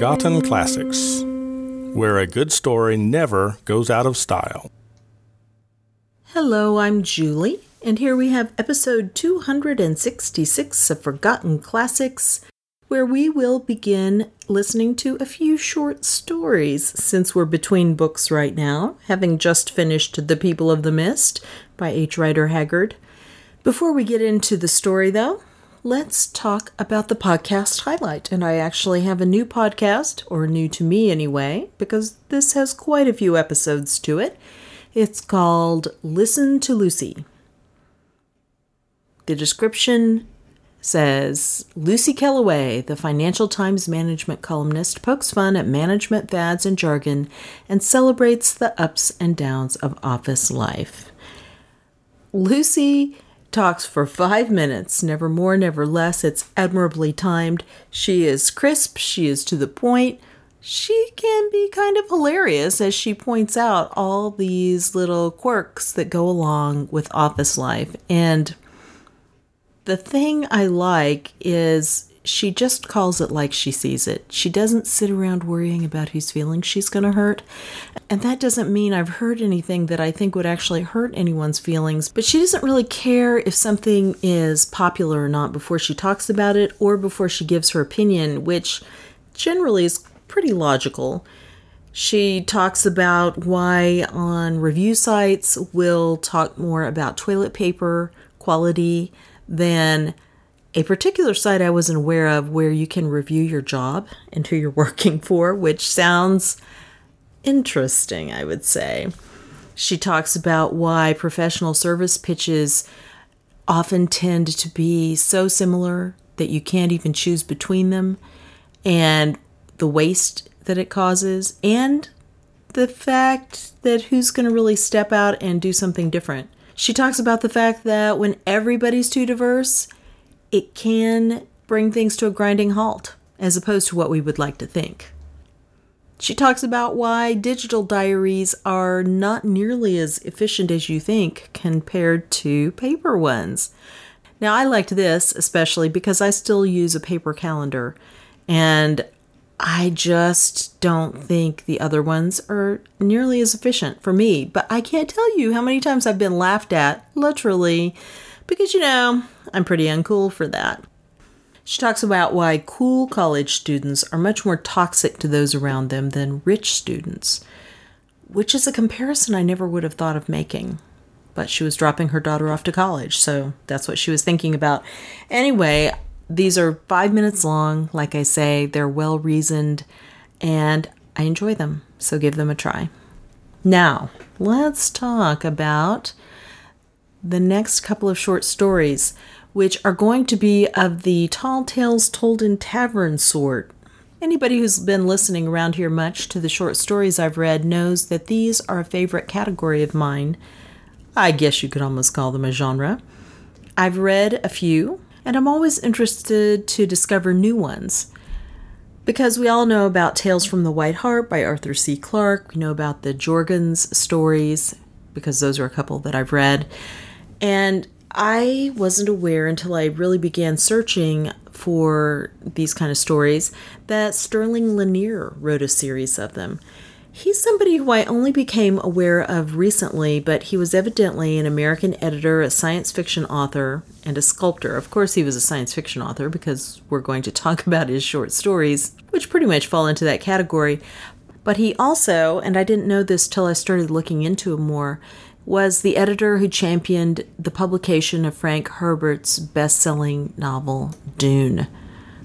Forgotten Classics, where a good story never goes out of style. Hello, I'm Julie, and here we have episode 266 of Forgotten Classics, where we will begin listening to a few short stories since we're between books right now, having just finished The People of the Mist by H. Rider Haggard. Before we get into the story, though, let's talk about the podcast highlight. And I actually have a new podcast, or new to me anyway, because this has quite a few episodes to it. It's called Listen to Lucy. The description says Lucy Kellaway, the Financial Times management columnist, pokes fun at management fads and jargon and celebrates the ups and downs of office life. Lucy talks for five minutes, never more, never less. It's admirably timed. She is crisp, she is to the point. She can be kind of hilarious as she points out all these little quirks that go along with office life. And the thing I like is she just calls it like she sees it. She doesn't sit around worrying about whose feelings she's going to hurt. And that doesn't mean I've heard anything that I think would actually hurt anyone's feelings, but she doesn't really care if something is popular or not before she talks about it or before she gives her opinion, which generally is pretty logical. She talks about why on review sites we'll talk more about toilet paper quality than a particular site I wasn't aware of where you can review your job and who you're working for, which sounds interesting, I would say. She talks about why professional service pitches often tend to be so similar that you can't even choose between them, and the waste that it causes, and the fact that who's going to really step out and do something different. She talks about the fact that when everybody's too diverse, it can bring things to a grinding halt, as opposed to what we would like to think. She talks about why digital diaries are not nearly as efficient as you think compared to paper ones. Now, I liked this especially because I still use a paper calendar, and I just don't think the other ones are nearly as efficient for me. But I can't tell you how many times I've been laughed at, literally, because you know, I'm pretty uncool for that. She talks about why cool college students are much more toxic to those around them than rich students, which is a comparison I never would have thought of making. But she was dropping her daughter off to college, so that's what she was thinking about. Anyway, these are five minutes long. Like I say, they're well reasoned, and I enjoy them, so give them a try. Now, let's talk about the next couple of short stories, which are going to be of the tall tales told in tavern sort. Anybody who's been listening around here much to the short stories I've read knows that these are a favorite category of mine. I guess you could almost call them a genre. I've read a few, and I'm always interested to discover new ones. Because we all know about Tales from the White Hart by Arthur C. Clarke, we know about the Jorkens stories, because those are a couple that I've read. And I wasn't aware until I really began searching for these kind of stories that Sterling Lanier wrote a series of them. He's somebody who I only became aware of recently, but he was evidently an American editor, a science fiction author, and a sculptor. Of course, he was a science fiction author because we're going to talk about his short stories, which pretty much fall into that category. But he also, and I didn't know this till I started looking into him more, was the editor who championed the publication of Frank Herbert's best selling novel, Dune.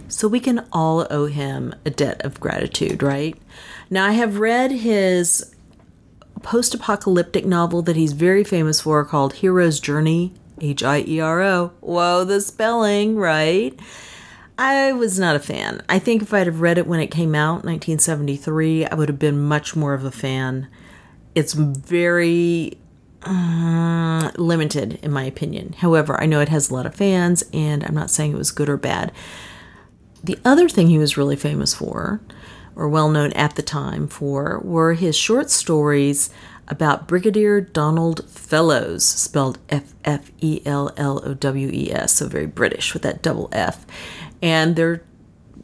So we can all owe him a debt of gratitude, right? Now, I have read his post apocalyptic novel that he's very famous for called Hiero's Journey, H I E R O. Whoa, the spelling, right? I was not a fan. I think if I'd have read it when it came out, 1973, I would have been much more of a fan. It's very uh, limited, in my opinion. However, I know it has a lot of fans, and I'm not saying it was good or bad. The other thing he was really famous for, or well known at the time for, were his short stories about Brigadier Donald Ffellowes, spelled F F E L L O W E S, so very British with that double F. And they're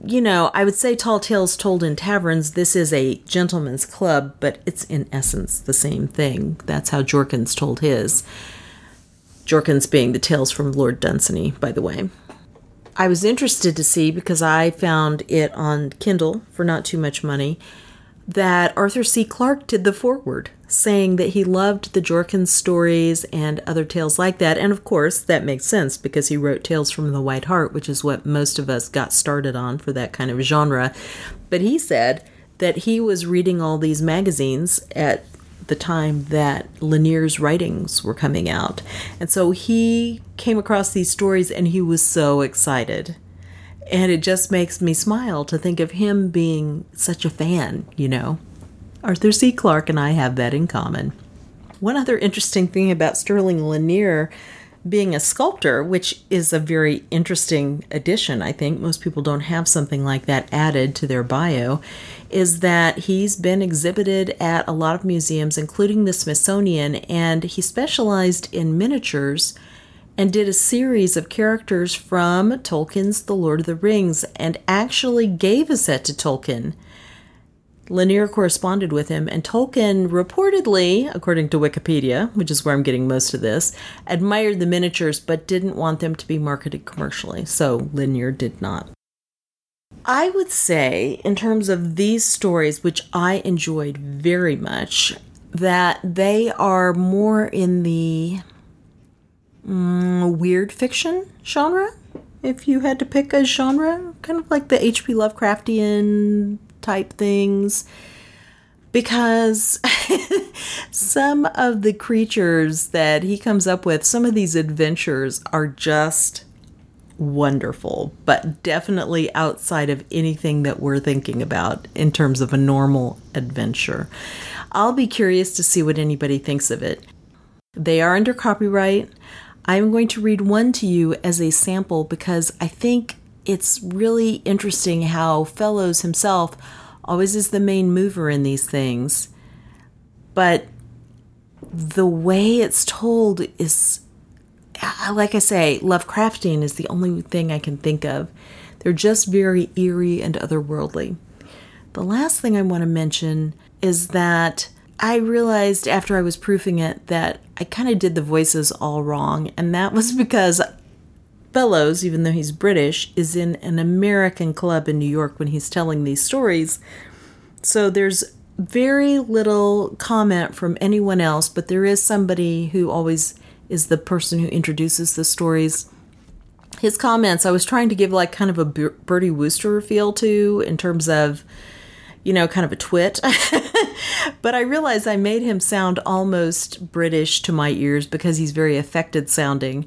you know, I would say Tall Tales Told in Taverns, this is a gentleman's club, but it's in essence the same thing. That's how Jorkens told his. Jorkens being the tales from Lord Dunsany, by the way. I was interested to see because I found it on Kindle for not too much money that Arthur C. Clarke did the foreword, saying that he loved the Jorkens stories and other tales like that. And of course, that makes sense because he wrote Tales from the White Hart, which is what most of us got started on for that kind of genre. But he said that he was reading all these magazines at the time that Lanier's writings were coming out. And so he came across these stories and he was so excited. And it just makes me smile to think of him being such a fan, you know. Arthur C. Clarke and I have that in common. One other interesting thing about Sterling Lanier being a sculptor, which is a very interesting addition, I think. Most people don't have something like that added to their bio, is that he's been exhibited at a lot of museums, including the Smithsonian, and he specialized in miniatures and did a series of characters from Tolkien's The Lord of the Rings and actually gave a set to Tolkien. Lanier corresponded with him, and Tolkien reportedly, according to Wikipedia, which is where I'm getting most of this, admired the miniatures but didn't want them to be marketed commercially, so Lanier did not. I would say, in terms of these stories, which I enjoyed very much, that they are more in the mm, weird fiction genre. If you had to pick a genre, kind of like the H.P. Lovecraftian type things because some of the creatures that he comes up with, some of these adventures are just wonderful, but definitely outside of anything that we're thinking about in terms of a normal adventure. I'll be curious to see what anybody thinks of it. They are under copyright. I'm going to read one to you as a sample because I think it's really interesting how Ffellowes himself always is the main mover in these things. But the way it's told is, uh, like I say, Lovecraftian is the only thing I can think of. They're just very eerie and otherworldly. The last thing I want to mention is that I realized after I was proofing it that I kind of did the voices all wrong, and that was because Ffellowes, even though he's British, is in an American club in New York when he's telling these stories. So there's very little comment from anyone else, but there is somebody who always is the person who introduces the stories. His comments, I was trying to give like kind of a Bertie Wooster feel to in terms of, you know, kind of a twit. but I realized I made him sound almost British to my ears because he's very affected sounding.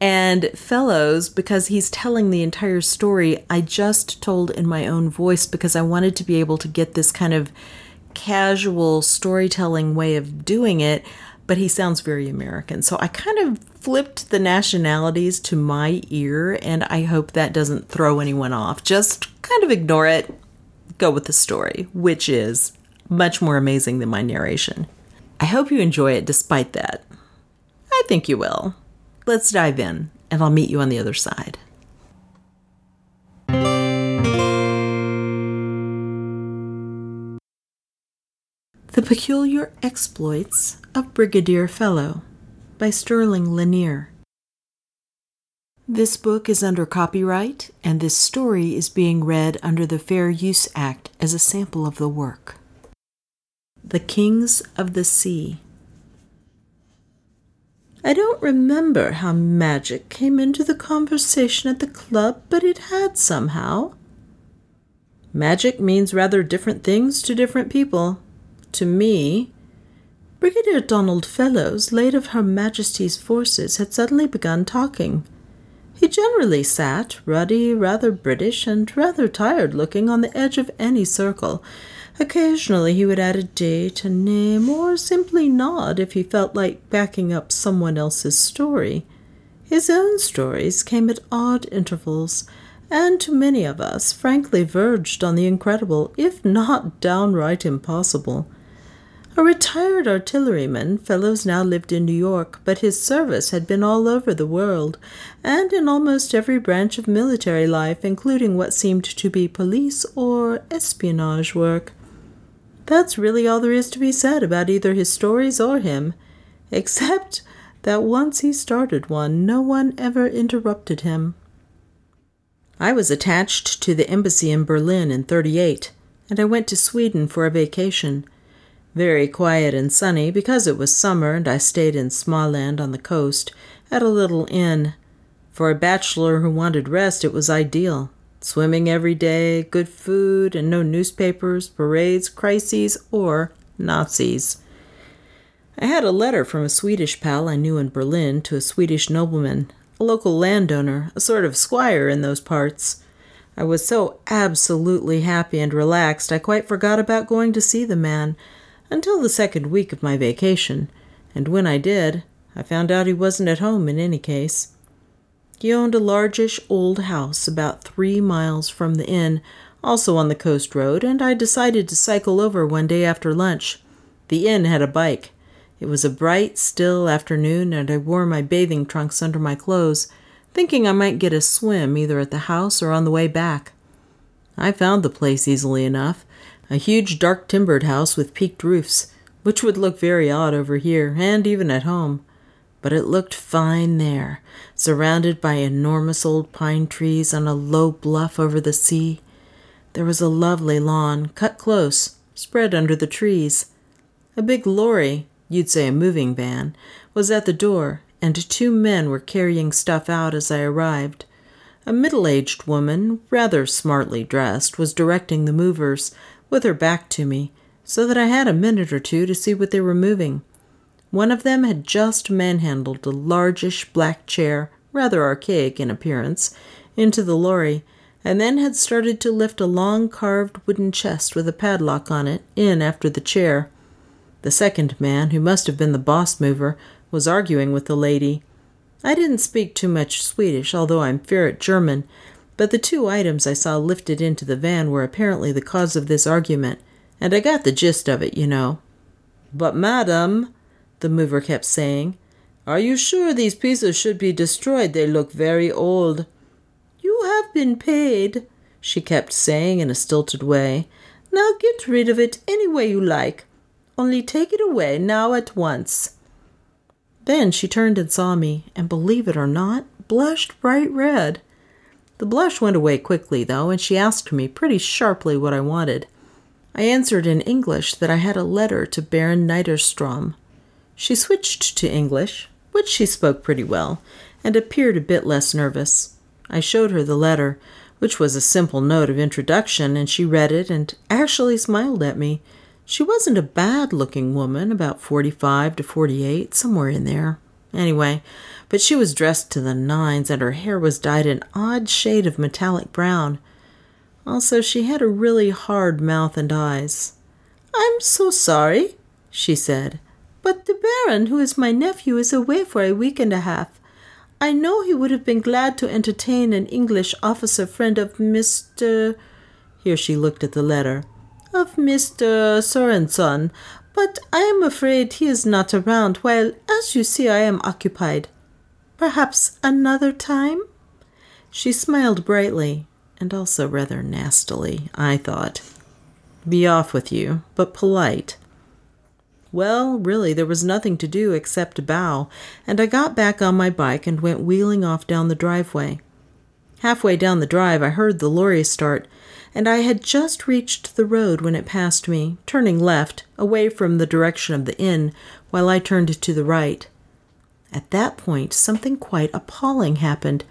And Ffellowes, because he's telling the entire story, I just told in my own voice because I wanted to be able to get this kind of casual storytelling way of doing it, but he sounds very American. So I kind of flipped the nationalities to my ear, and I hope that doesn't throw anyone off. Just kind of ignore it, go with the story, which is much more amazing than my narration. I hope you enjoy it despite that. I think you will. Let's dive in, and I'll meet you on the other side. The Peculiar Exploits of Brigadier Ffellowes by Sterling Lanier. This book is under copyright, and this story is being read under the Fair Use Act as a sample of the work. The Kings of the Sea I don't remember how magic came into the conversation at the club, but it had somehow. Magic means rather different things to different people. To me, Brigadier Donald Ffellowes, late of Her Majesty's forces, had suddenly begun talking. He generally sat, ruddy, rather British, and rather tired looking, on the edge of any circle, Occasionally he would add a date, a name, or simply nod if he felt like backing up someone else's story. His own stories came at odd intervals, and to many of us frankly verged on the incredible, if not downright impossible. A retired artilleryman, Ffellowes now lived in New York, but his service had been all over the world, and in almost every branch of military life, including what seemed to be police or espionage work. That's really all there is to be said about either his stories or him, except that once he started one, no one ever interrupted him. I was attached to the embassy in Berlin in 38, and I went to Sweden for a vacation. Very quiet and sunny because it was summer and I stayed in Småland on the coast at a little inn. For a bachelor who wanted rest, it was ideal. Swimming every day, good food, and no newspapers, parades, crises, or Nazis. I had a letter from a Swedish pal I knew in Berlin to a Swedish nobleman, a local landowner, a sort of squire in those parts. I was so absolutely happy and relaxed I quite forgot about going to see the man until the second week of my vacation, and when I did, I found out he wasn't at home in any case. He owned a largish old house about three miles from the inn, also on the coast road, and I decided to cycle over one day after lunch. The inn had a bike. It was a bright, still afternoon, and I wore my bathing trunks under my clothes, thinking I might get a swim either at the house or on the way back. I found the place easily enough a huge dark timbered house with peaked roofs, which would look very odd over here and even at home. But it looked fine there, surrounded by enormous old pine trees on a low bluff over the sea. There was a lovely lawn, cut close, spread under the trees. A big lorry, you'd say a moving van, was at the door, and two men were carrying stuff out as I arrived. A middle aged woman, rather smartly dressed, was directing the movers, with her back to me, so that I had a minute or two to see what they were moving. One of them had just manhandled a largish black chair, rather archaic in appearance, into the lorry, and then had started to lift a long carved wooden chest with a padlock on it in after the chair. The second man, who must have been the boss mover, was arguing with the lady. I didn't speak too much Swedish, although I'm fair at German, but the two items I saw lifted into the van were apparently the cause of this argument, and I got the gist of it, you know. But, madam, the mover kept saying, are you sure these pieces should be destroyed? They look very old. You have been paid, she kept saying in a stilted way. Now get rid of it any way you like. Only take it away now at once. Then she turned and saw me, and believe it or not, blushed bright red. The blush went away quickly, though, and she asked me pretty sharply what I wanted. I answered in English that I had a letter to Baron Niederstrom. She switched to English, which she spoke pretty well, and appeared a bit less nervous. I showed her the letter, which was a simple note of introduction, and she read it and actually smiled at me. She wasn't a bad looking woman, about forty five to forty eight, somewhere in there. Anyway, but she was dressed to the nines and her hair was dyed an odd shade of metallic brown. Also, she had a really hard mouth and eyes. I'm so sorry, she said, but the Baron, who is my nephew, is away for a week and a half. I know he would have been glad to entertain an English officer friend of Mr. Here she looked at the letter. Of Mr. Sorenson, but I am afraid he is not around while, as you see, I am occupied. Perhaps another time? She smiled brightly, and also rather nastily, I thought. Be off with you, but polite. Well, really, there was nothing to do except bow, and I got back on my bike and went wheeling off down the driveway. Halfway down the drive, I heard the lorry start, and I had just reached the road when it passed me, turning left, away from the direction of the inn, while I turned to the right. At that point, something quite appalling happened,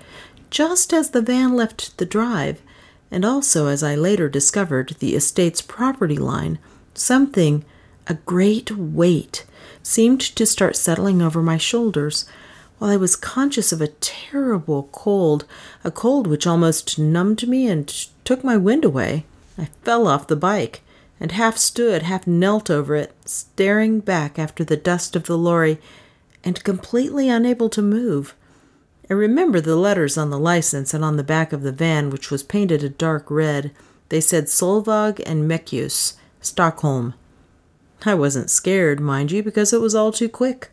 just as the van left the drive, and also, as I later discovered, the estate's property line. Something, a great weight, seemed to start settling over my shoulders, while I was conscious of a terrible cold, a cold which almost numbed me and took my wind away. I fell off the bike and half stood, half knelt over it, staring back after the dust of the lorry and completely unable to move. I remember the letters on the license and on the back of the van, which was painted a dark red. They said Solvag and Mecus, Stockholm. I wasn't scared, mind you, because it was all too quick.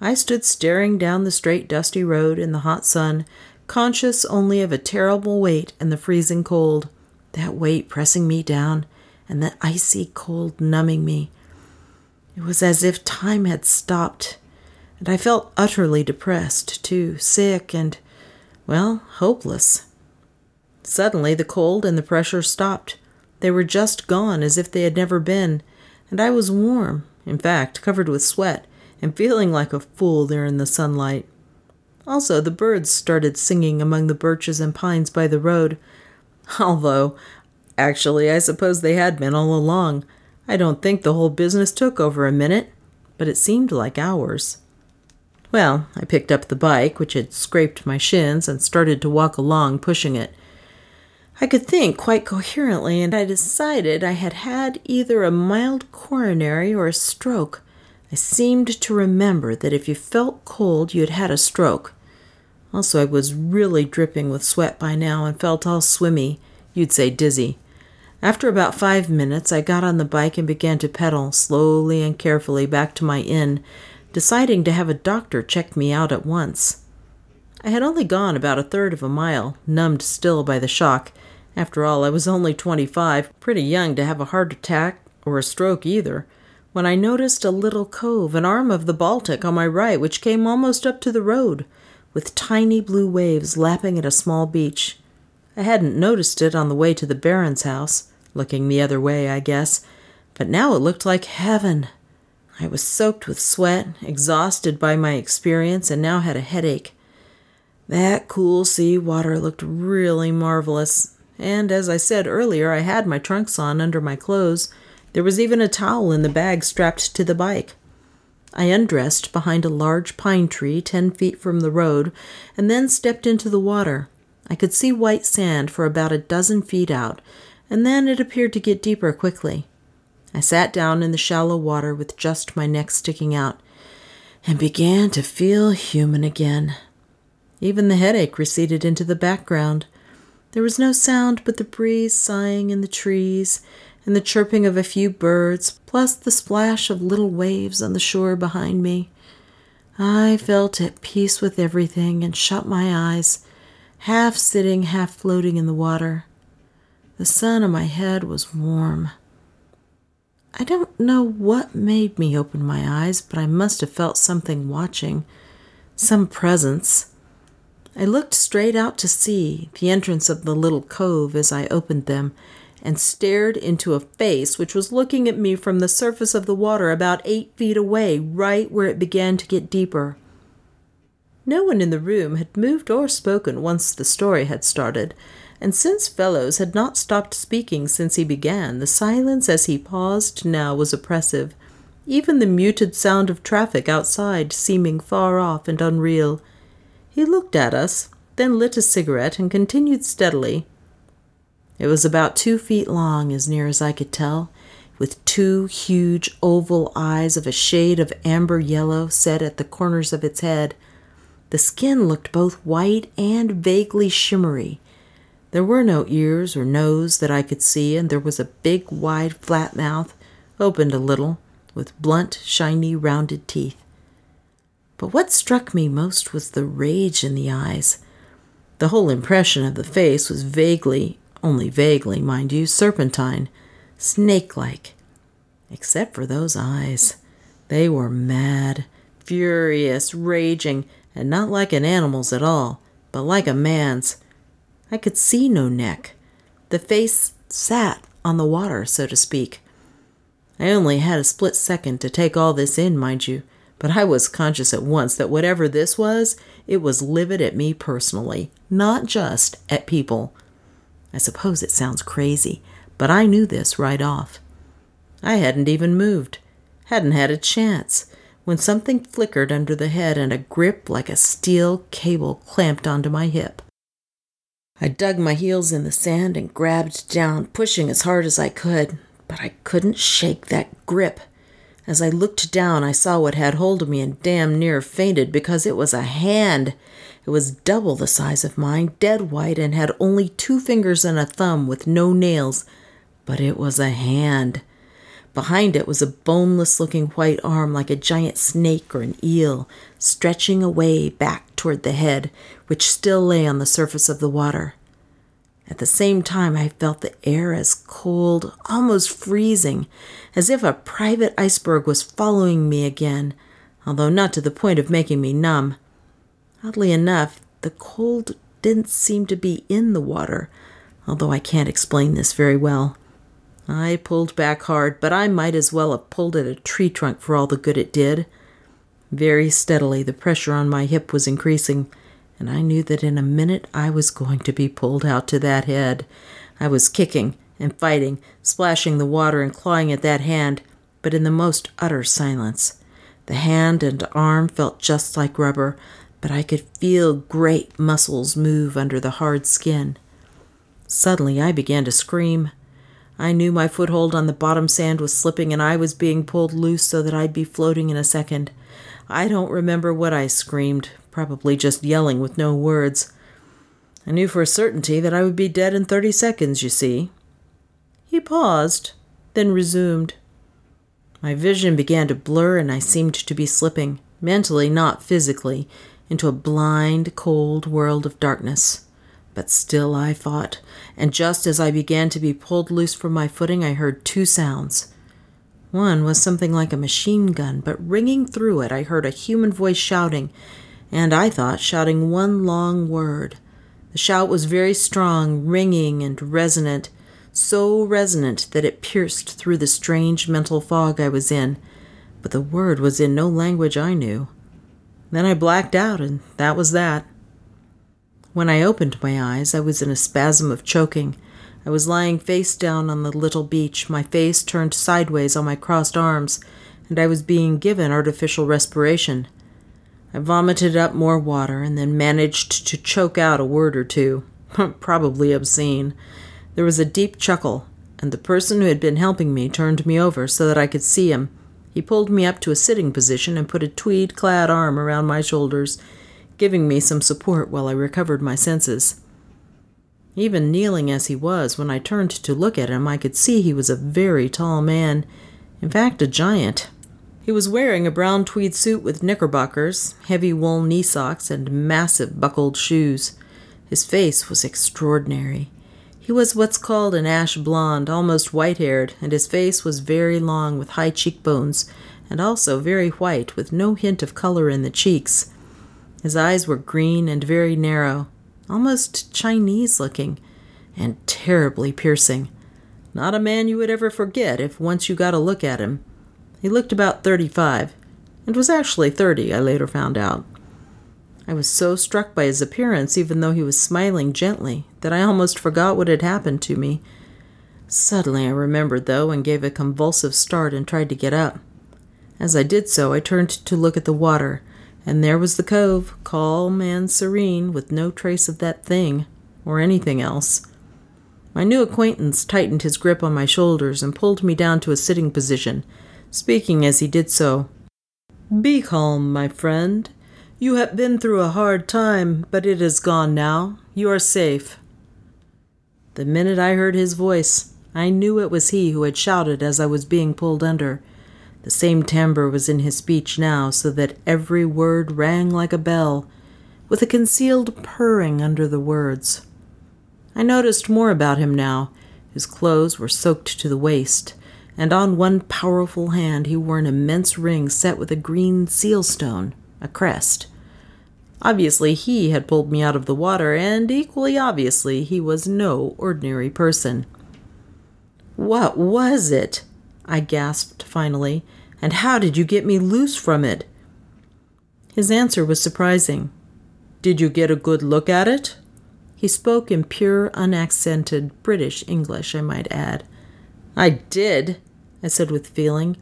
I stood staring down the straight, dusty road in the hot sun, conscious only of a terrible weight and the freezing cold. That weight pressing me down, and the icy cold numbing me. It was as if time had stopped, and I felt utterly depressed, too, sick and, well, hopeless. Suddenly the cold and the pressure stopped. They were just gone as if they had never been, and I was warm, in fact, covered with sweat, and feeling like a fool there in the sunlight. Also, the birds started singing among the birches and pines by the road, although, actually, I suppose they had been all along. I don't think the whole business took over a minute, but it seemed like hours. Well, I picked up the bike, which had scraped my shins, and started to walk along, pushing it. I could think quite coherently, and I decided I had had either a mild coronary or a stroke. I seemed to remember that if you felt cold, you had had a stroke. Also, I was really dripping with sweat by now and felt all swimmy, you'd say dizzy. After about five minutes, I got on the bike and began to pedal slowly and carefully back to my inn, deciding to have a doctor check me out at once. I had only gone about a third of a mile, numbed still by the shock. After all, I was only twenty five, pretty young to have a heart attack or a stroke either, when I noticed a little cove, an arm of the Baltic on my right, which came almost up to the road, with tiny blue waves lapping at a small beach. I hadn't noticed it on the way to the Baron's house, looking the other way, I guess, but now it looked like heaven. I was soaked with sweat, exhausted by my experience, and now had a headache. That cool sea water looked really marvelous, and as I said earlier, I had my trunks on under my clothes. There was even a towel in the bag strapped to the bike. I undressed behind a large pine tree ten feet from the road, and then stepped into the water. I could see white sand for about a dozen feet out, and then it appeared to get deeper quickly. I sat down in the shallow water with just my neck sticking out and began to feel human again. Even the headache receded into the background. There was no sound but the breeze sighing in the trees and the chirping of a few birds, plus the splash of little waves on the shore behind me. I felt at peace with everything and shut my eyes half sitting, half floating in the water. The sun on my head was warm. I don't know what made me open my eyes, but I must have felt something watching, some presence. I looked straight out to sea, the entrance of the little cove, as I opened them, and stared into a face which was looking at me from the surface of the water about eight feet away, right where it began to get deeper. No one in the room had moved or spoken once the story had started, and since Ffellowes had not stopped speaking since he began, the silence as he paused now was oppressive, even the muted sound of traffic outside seeming far off and unreal. He looked at us, then lit a cigarette and continued steadily. It was about two feet long, as near as I could tell, with two huge oval eyes of a shade of amber yellow set at the corners of its head the skin looked both white and vaguely shimmery. There were no ears or nose that I could see, and there was a big, wide, flat mouth, opened a little, with blunt, shiny, rounded teeth. But what struck me most was the rage in the eyes. The whole impression of the face was vaguely, only vaguely, mind you, serpentine, snake like. Except for those eyes. They were mad, furious, raging, and not like an animal's at all, but like a man's. I could see no neck. The face sat on the water, so to speak. I only had a split second to take all this in, mind you, but I was conscious at once that whatever this was, it was livid at me personally, not just at people. I suppose it sounds crazy, but I knew this right off. I hadn't even moved, hadn't had a chance when something flickered under the head and a grip like a steel cable clamped onto my hip. I dug my heels in the sand and grabbed down, pushing as hard as I could, but I couldn't shake that grip. As I looked down, I saw what had hold of me and damn near fainted because it was a hand. It was double the size of mine, dead white, and had only two fingers and a thumb with no nails. But it was a hand. Behind it was a boneless looking white arm like a giant snake or an eel, stretching away back toward the head, which still lay on the surface of the water. At the same time, I felt the air as cold, almost freezing, as if a private iceberg was following me again, although not to the point of making me numb. Oddly enough, the cold didn't seem to be in the water, although I can't explain this very well. I pulled back hard, but I might as well have pulled at a tree trunk for all the good it did. Very steadily, the pressure on my hip was increasing, and I knew that in a minute I was going to be pulled out to that head. I was kicking and fighting, splashing the water and clawing at that hand, but in the most utter silence. The hand and arm felt just like rubber, but I could feel great muscles move under the hard skin. Suddenly I began to scream. I knew my foothold on the bottom sand was slipping and I was being pulled loose so that I'd be floating in a second. I don't remember what I screamed, probably just yelling with no words. I knew for a certainty that I would be dead in thirty seconds, you see. He paused, then resumed. My vision began to blur and I seemed to be slipping, mentally, not physically, into a blind, cold world of darkness. But still I fought, and just as I began to be pulled loose from my footing, I heard two sounds. One was something like a machine gun, but ringing through it, I heard a human voice shouting, and I thought shouting one long word. The shout was very strong, ringing, and resonant, so resonant that it pierced through the strange mental fog I was in, but the word was in no language I knew. Then I blacked out, and that was that. When I opened my eyes, I was in a spasm of choking. I was lying face down on the little beach, my face turned sideways on my crossed arms, and I was being given artificial respiration. I vomited up more water and then managed to choke out a word or two, probably obscene. There was a deep chuckle, and the person who had been helping me turned me over so that I could see him. He pulled me up to a sitting position and put a tweed clad arm around my shoulders giving me some support while I recovered my senses. Even kneeling as he was, when I turned to look at him, I could see he was a very tall man, in fact, a giant. He was wearing a brown tweed suit with knickerbockers, heavy wool knee socks, and massive buckled shoes. His face was extraordinary. He was what's called an ash blonde, almost white haired, and his face was very long with high cheekbones, and also very white with no hint of color in the cheeks. His eyes were green and very narrow, almost Chinese looking, and terribly piercing. Not a man you would ever forget if once you got a look at him. He looked about thirty five, and was actually thirty, I later found out. I was so struck by his appearance, even though he was smiling gently, that I almost forgot what had happened to me. Suddenly I remembered, though, and gave a convulsive start and tried to get up. As I did so, I turned to look at the water and there was the cove, calm and serene, with no trace of that thing, or anything else. My new acquaintance tightened his grip on my shoulders and pulled me down to a sitting position, speaking as he did so. Be calm, my friend. You have been through a hard time, but it is gone now. You are safe. The minute I heard his voice, I knew it was he who had shouted as I was being pulled under. The same timbre was in his speech now, so that every word rang like a bell, with a concealed purring under the words. I noticed more about him now. His clothes were soaked to the waist, and on one powerful hand he wore an immense ring set with a green seal stone, a crest. Obviously, he had pulled me out of the water, and equally obviously, he was no ordinary person. What was it? I gasped finally, and how did you get me loose from it? His answer was surprising. Did you get a good look at it? He spoke in pure, unaccented British English, I might add. I did, I said with feeling.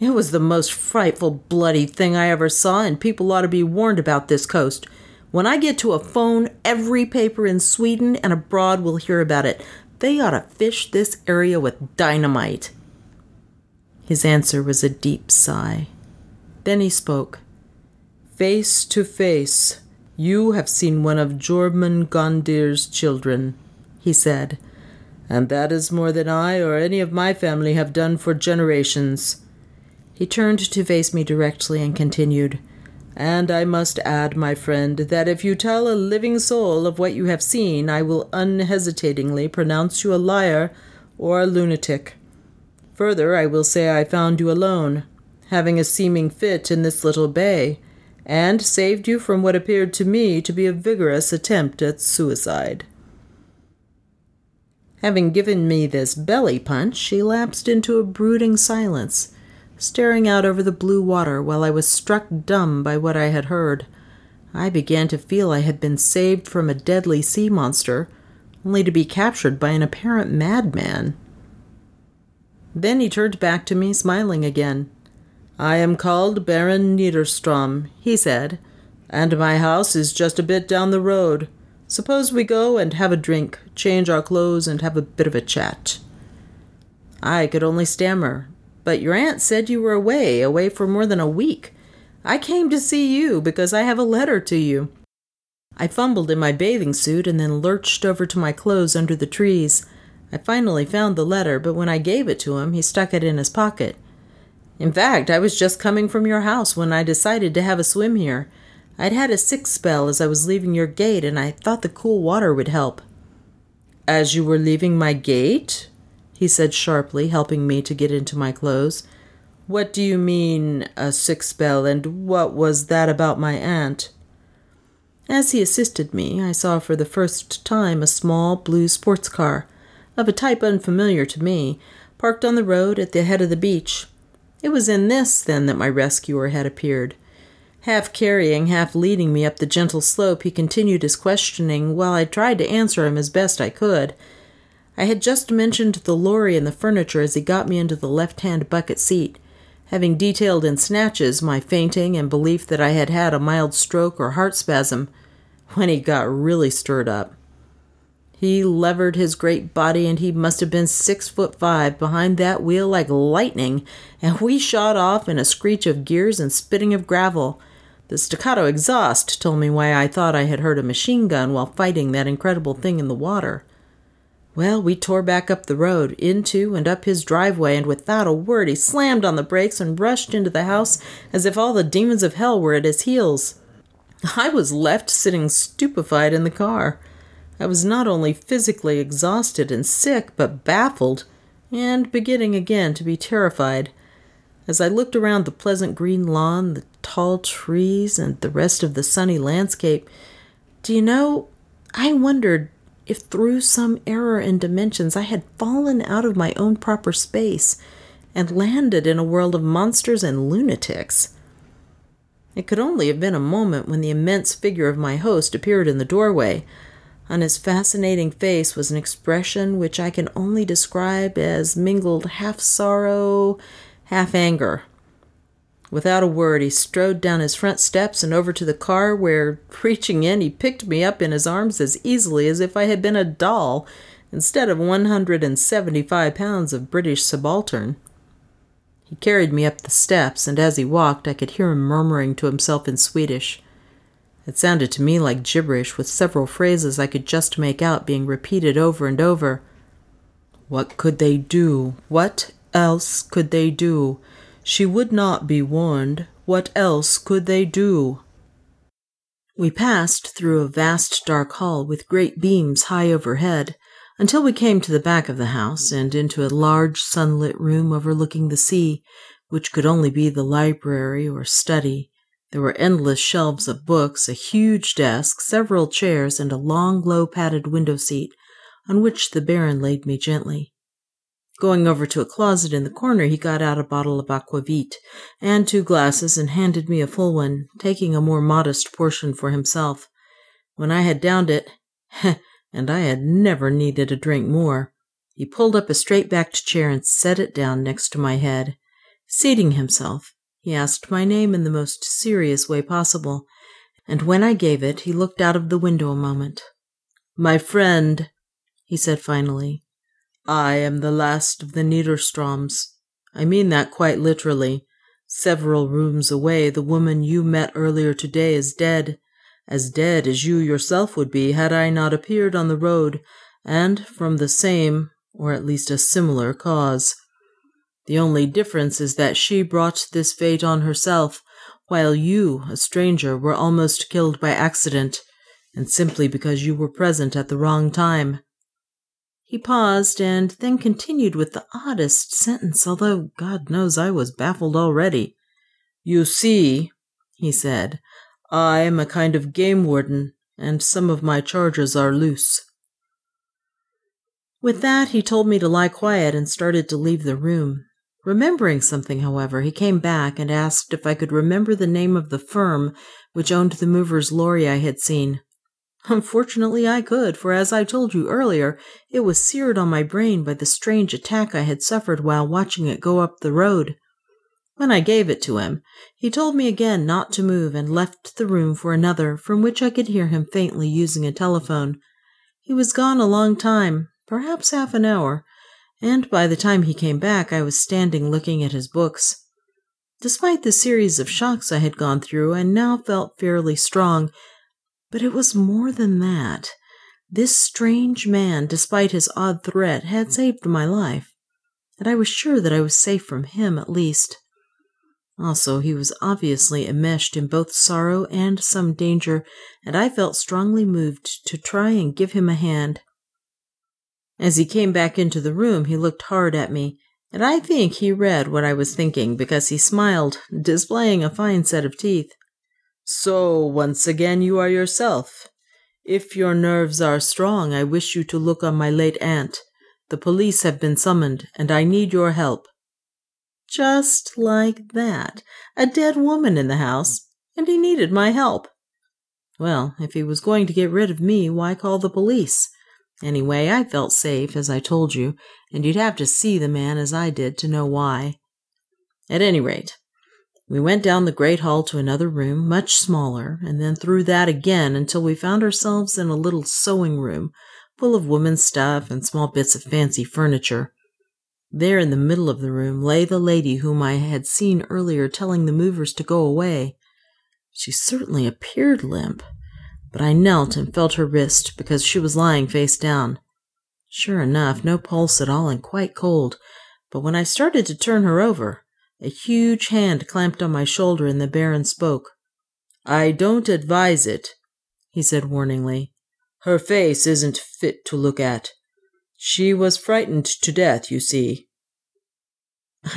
It was the most frightful, bloody thing I ever saw, and people ought to be warned about this coast. When I get to a phone, every paper in Sweden and abroad will hear about it. They ought to fish this area with dynamite. His answer was a deep sigh. Then he spoke. Face to face, you have seen one of Jormungandr's children, he said. And that is more than I or any of my family have done for generations. He turned to face me directly and continued, And I must add, my friend, that if you tell a living soul of what you have seen, I will unhesitatingly pronounce you a liar or a lunatic. Further, I will say I found you alone, having a seeming fit in this little bay, and saved you from what appeared to me to be a vigorous attempt at suicide. Having given me this belly punch, she lapsed into a brooding silence, staring out over the blue water while I was struck dumb by what I had heard. I began to feel I had been saved from a deadly sea monster, only to be captured by an apparent madman. Then he turned back to me, smiling again. I am called Baron Niederstrom, he said, and my house is just a bit down the road. Suppose we go and have a drink, change our clothes, and have a bit of a chat. I could only stammer. But your aunt said you were away, away for more than a week. I came to see you because I have a letter to you. I fumbled in my bathing suit and then lurched over to my clothes under the trees. I finally found the letter, but when I gave it to him, he stuck it in his pocket. In fact, I was just coming from your house when I decided to have a swim here. I'd had a sick spell as I was leaving your gate, and I thought the cool water would help. As you were leaving my gate? he said sharply, helping me to get into my clothes. What do you mean, a sick spell, and what was that about my aunt? As he assisted me, I saw for the first time a small blue sports car, of a type unfamiliar to me, parked on the road at the head of the beach. It was in this, then, that my rescuer had appeared. Half carrying, half leading me up the gentle slope, he continued his questioning while I tried to answer him as best I could. I had just mentioned the lorry and the furniture as he got me into the left hand bucket seat, having detailed in snatches my fainting and belief that I had had a mild stroke or heart spasm, when he got really stirred up. He levered his great body, and he must have been six foot five behind that wheel like lightning, and we shot off in a screech of gears and spitting of gravel the staccato exhaust told me why I thought I had heard a machine gun while fighting that incredible thing in the water. Well, we tore back up the road, into and up his driveway, and without a word he slammed on the brakes and rushed into the house as if all the demons of hell were at his heels. I was left sitting stupefied in the car. I was not only physically exhausted and sick, but baffled, and beginning again to be terrified. As I looked around the pleasant green lawn, the tall trees, and the rest of the sunny landscape, do you know, I wondered if through some error in dimensions I had fallen out of my own proper space and landed in a world of monsters and lunatics. It could only have been a moment when the immense figure of my host appeared in the doorway. On his fascinating face was an expression which I can only describe as mingled half sorrow half anger. Without a word, he strode down his front steps and over to the car, where, reaching in, he picked me up in his arms as easily as if I had been a doll instead of 175 pounds of British subaltern. He carried me up the steps, and as he walked, I could hear him murmuring to himself in Swedish. It sounded to me like gibberish, with several phrases I could just make out being repeated over and over. What could they do? What else could they do? She would not be warned. What else could they do? We passed through a vast dark hall with great beams high overhead until we came to the back of the house and into a large sunlit room overlooking the sea, which could only be the library or study. There were endless shelves of books, a huge desk, several chairs, and a long, low padded window seat on which the Baron laid me gently. Going over to a closet in the corner, he got out a bottle of aquavit and two glasses and handed me a full one, taking a more modest portion for himself. When I had downed it, and I had never needed a drink more, he pulled up a straight backed chair and set it down next to my head. Seating himself, he asked my name in the most serious way possible, and when I gave it, he looked out of the window a moment. My friend, he said finally, I am the last of the Niederstroms. I mean that quite literally. Several rooms away, the woman you met earlier today is dead, as dead as you yourself would be had I not appeared on the road, and from the same, or at least a similar cause. The only difference is that she brought this fate on herself, while you, a stranger, were almost killed by accident, and simply because you were present at the wrong time. He paused and then continued with the oddest sentence, although God knows I was baffled already. You see, he said, I am a kind of game warden, and some of my charges are loose. With that, he told me to lie quiet and started to leave the room. Remembering something, however, he came back and asked if I could remember the name of the firm which owned the mover's lorry I had seen. Unfortunately, I could, for as I told you earlier, it was seared on my brain by the strange attack I had suffered while watching it go up the road. When I gave it to him, he told me again not to move and left the room for another, from which I could hear him faintly using a telephone. He was gone a long time, perhaps half an hour, and by the time he came back, I was standing looking at his books. Despite the series of shocks I had gone through, I now felt fairly strong. But it was more than that. This strange man, despite his odd threat, had saved my life, and I was sure that I was safe from him at least. Also, he was obviously enmeshed in both sorrow and some danger, and I felt strongly moved to try and give him a hand. As he came back into the room, he looked hard at me, and I think he read what I was thinking because he smiled, displaying a fine set of teeth. So, once again, you are yourself. If your nerves are strong, I wish you to look on my late aunt. The police have been summoned, and I need your help. Just like that. A dead woman in the house, and he needed my help. Well, if he was going to get rid of me, why call the police? Anyway, I felt safe, as I told you, and you'd have to see the man as I did to know why. At any rate, we went down the great hall to another room, much smaller, and then through that again until we found ourselves in a little sewing room full of woman's stuff and small bits of fancy furniture. There in the middle of the room lay the lady whom I had seen earlier telling the movers to go away. She certainly appeared limp, but I knelt and felt her wrist because she was lying face down. Sure enough, no pulse at all and quite cold, but when I started to turn her over, a huge hand clamped on my shoulder and the Baron spoke. I don't advise it, he said warningly. Her face isn't fit to look at. She was frightened to death, you see.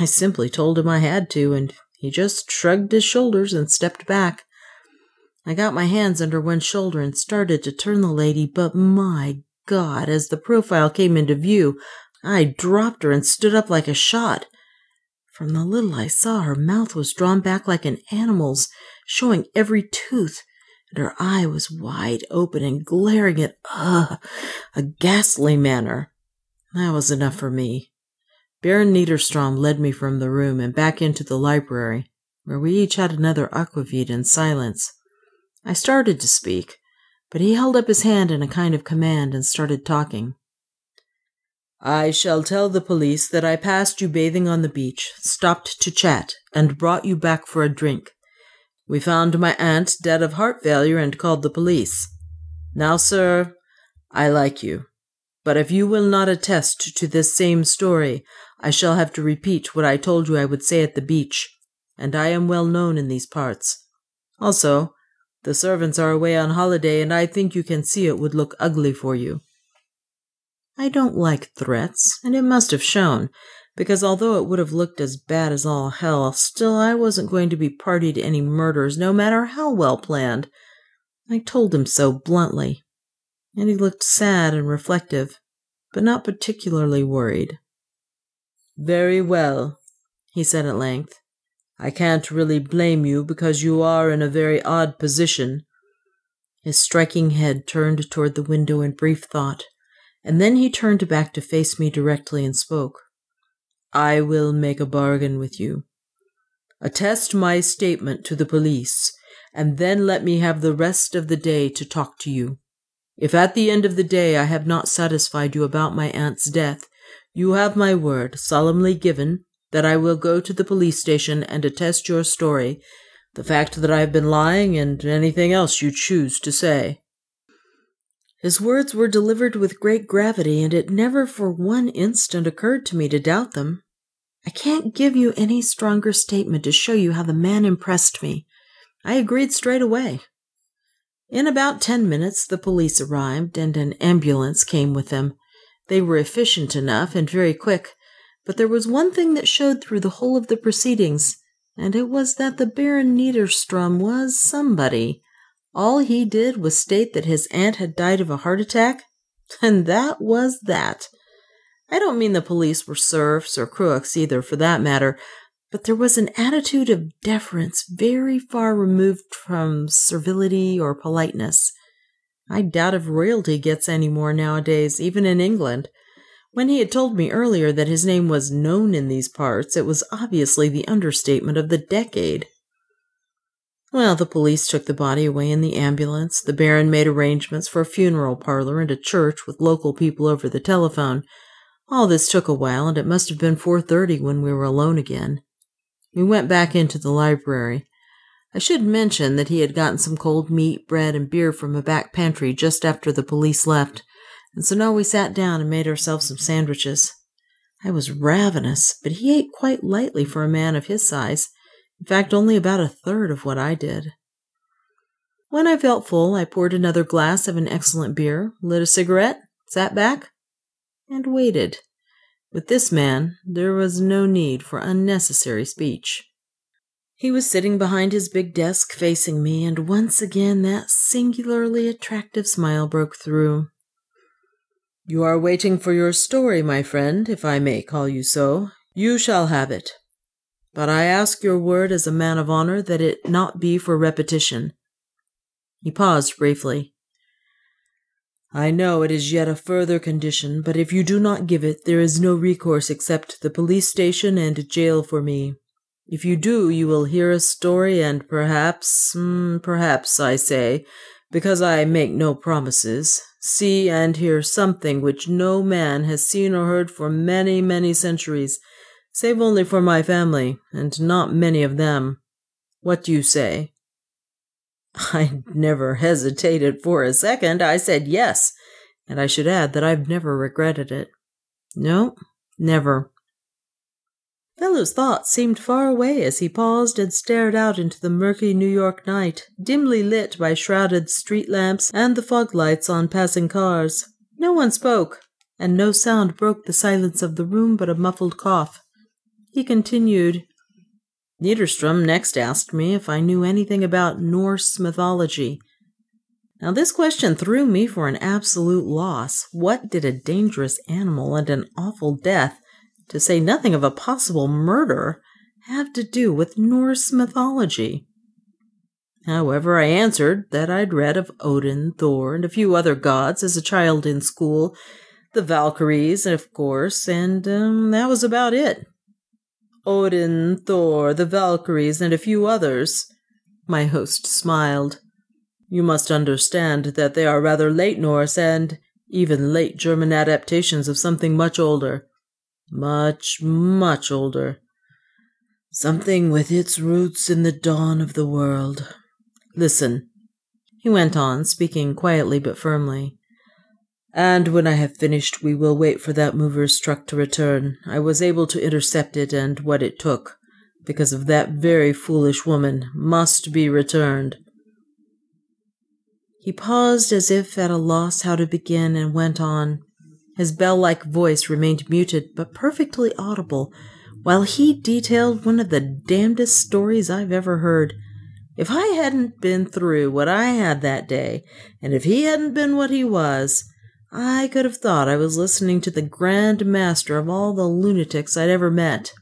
I simply told him I had to, and he just shrugged his shoulders and stepped back. I got my hands under one shoulder and started to turn the lady, but my God, as the profile came into view, I dropped her and stood up like a shot. From the little I saw, her mouth was drawn back like an animal's, showing every tooth, and her eye was wide open and glaring at, ugh, a ghastly manner. That was enough for me. Baron Niederstrom led me from the room and back into the library, where we each had another aquavit in silence. I started to speak, but he held up his hand in a kind of command and started talking. I shall tell the police that I passed you bathing on the beach, stopped to chat, and brought you back for a drink. We found my aunt dead of heart failure and called the police. Now, sir, I like you, but if you will not attest to this same story, I shall have to repeat what I told you I would say at the beach, and I am well known in these parts. Also, the servants are away on holiday, and I think you can see it would look ugly for you. I don't like threats, and it must have shown, because although it would have looked as bad as all hell, still I wasn't going to be party to any murders, no matter how well planned. I told him so bluntly, and he looked sad and reflective, but not particularly worried. Very well, he said at length. I can't really blame you because you are in a very odd position. His striking head turned toward the window in brief thought, and then he turned back to face me directly and spoke. I will make a bargain with you. Attest my statement to the police, and then let me have the rest of the day to talk to you. If at the end of the day I have not satisfied you about my aunt's death, you have my word, solemnly given, that I will go to the police station and attest your story, the fact that I have been lying, and anything else you choose to say. His words were delivered with great gravity, and it never for one instant occurred to me to doubt them. I can't give you any stronger statement to show you how the man impressed me. I agreed straight away. In about ten minutes, the police arrived, and an ambulance came with them. They were efficient enough and very quick, but there was one thing that showed through the whole of the proceedings, and it was that the Baron Niederstrom was somebody. All he did was state that his aunt had died of a heart attack, and that was that. I don't mean the police were serfs or crooks either, for that matter, but there was an attitude of deference very far removed from servility or politeness. I doubt if royalty gets any more nowadays, even in England. When he had told me earlier that his name was known in these parts, it was obviously the understatement of the decade. Well, the police took the body away in the ambulance. The Baron made arrangements for a funeral parlor and a church with local people over the telephone. All this took a while, and it must have been 4:30 when we were alone again. We went back into the library. I should mention that he had gotten some cold meat, bread, and beer from a back pantry just after the police left, and so now we sat down and made ourselves some sandwiches. I was ravenous, but he ate quite lightly for a man of his size. In fact, only about a third of what I did. When I felt full, I poured another glass of an excellent beer, lit a cigarette, sat back, and waited. With this man, there was no need for unnecessary speech. He was sitting behind his big desk facing me, and once again that singularly attractive smile broke through. You are waiting for your story, my friend, if I may call you so. You shall have it. But I ask your word as a man of honor that it not be for repetition. He paused briefly. I know it is yet a further condition, but if you do not give it, there is no recourse except the police station and jail for me. If you do, you will hear a story, and perhaps, mm, perhaps, I say, because I make no promises, see and hear something which no man has seen or heard for many, many centuries, save only for my family, and not many of them. What do you say? I never hesitated for a second. I said yes, and I should add that I've never regretted it. No, never. Ffellowes' thoughts seemed far away as he paused and stared out into the murky New York night, dimly lit by shrouded street lamps and the fog lights on passing cars. No one spoke, and no sound broke the silence of the room but a muffled cough. He continued, Niederstrom next asked me if I knew anything about Norse mythology. Now, this question threw me for an absolute loss. What did a dangerous animal and an awful death, to say nothing of a possible murder, have to do with Norse mythology? However, I answered that I'd read of Odin, Thor, and a few other gods as a child in school, the Valkyries, of course, and um, that was about it. Odin, Thor, the Valkyries, and a few others. My host smiled. You must understand that they are rather late Norse and even late German adaptations of something much older. Much, much older. Something with its roots in the dawn of the world. Listen, he went on, speaking quietly but firmly. And when I have finished, we will wait for that mover's truck to return. I was able to intercept it, and what it took, because of that very foolish woman, must be returned. He paused as if at a loss how to begin and went on. His bell like voice remained muted but perfectly audible while he detailed one of the damnedest stories I've ever heard. If I hadn't been through what I had that day, and if he hadn't been what he was, I could have thought I was listening to the grand master of all the lunatics I'd ever met.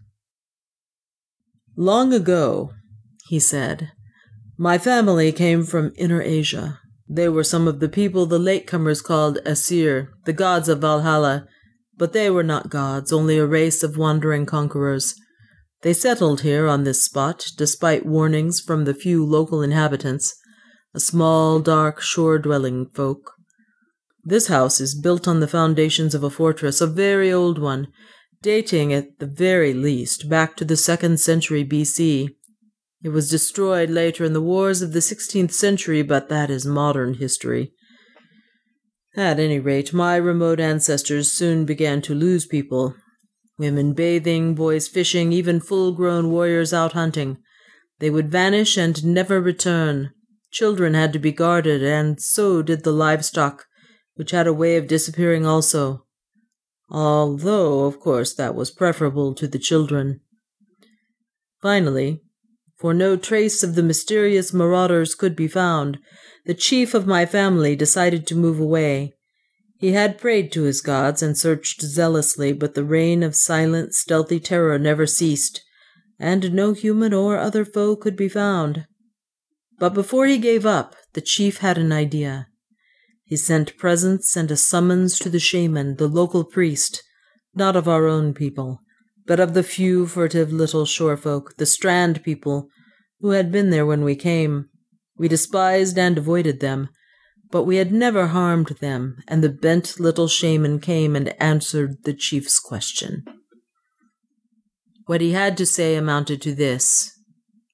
Long ago, he said, my family came from Inner Asia. They were some of the people the latecomers called Aesir, the gods of Valhalla, but they were not gods, only a race of wandering conquerors. They settled here on this spot, despite warnings from the few local inhabitants, a small, dark, shore dwelling folk. This house is built on the foundations of a fortress, a very old one, dating at the very least back to the second century BC. It was destroyed later in the wars of the 16th century, but that is modern history. At any rate, my remote ancestors soon began to lose people. Women bathing, boys fishing, even full grown warriors out hunting. They would vanish and never return. Children had to be guarded, and so did the livestock, which had a way of disappearing also. Although, of course, that was preferable to the children. Finally, for no trace of the mysterious marauders could be found, the chief of my family decided to move away. He had prayed to his gods and searched zealously, but the reign of silent, stealthy terror never ceased, and no human or other foe could be found. But before he gave up, the chief had an idea. He sent presents and a summons to the shaman, the local priest, not of our own people, but of the few furtive little shore folk, the strand people, who had been there when we came. We despised and avoided them, but we had never harmed them, and the bent little shaman came and answered the chief's question. What he had to say amounted to this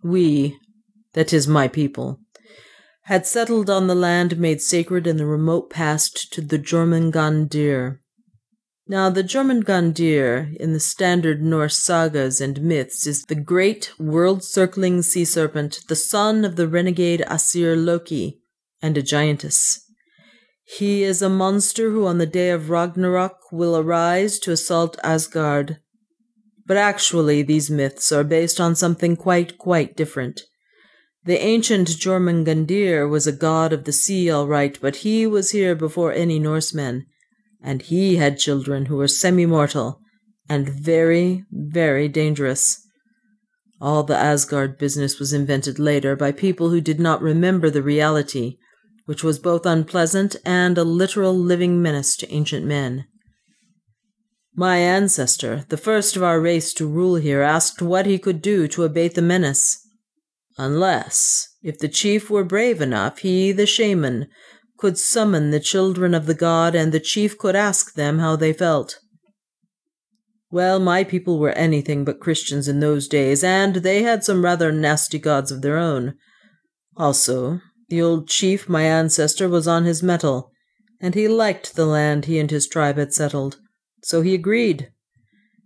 We, that is my people, had settled on the land made sacred in the remote past to the Jormungandr. Now, the Jormungandr in the standard Norse sagas and myths is the great world circling sea serpent, the son of the renegade Aesir Loki, and a giantess. He is a monster who on the day of Ragnarok will arise to assault Asgard. But actually, these myths are based on something quite, quite different. The ancient Jormungandr was a god of the sea, all right, but he was here before any Norsemen and he had children who were semi mortal and very, very dangerous. All the Asgard business was invented later by people who did not remember the reality, which was both unpleasant and a literal living menace to ancient men. My ancestor, the first of our race to rule here, asked what he could do to abate the menace. Unless, if the chief were brave enough, he, the shaman, could summon the children of the god, and the chief could ask them how they felt. Well, my people were anything but Christians in those days, and they had some rather nasty gods of their own. Also, the old chief, my ancestor, was on his mettle, and he liked the land he and his tribe had settled, so he agreed.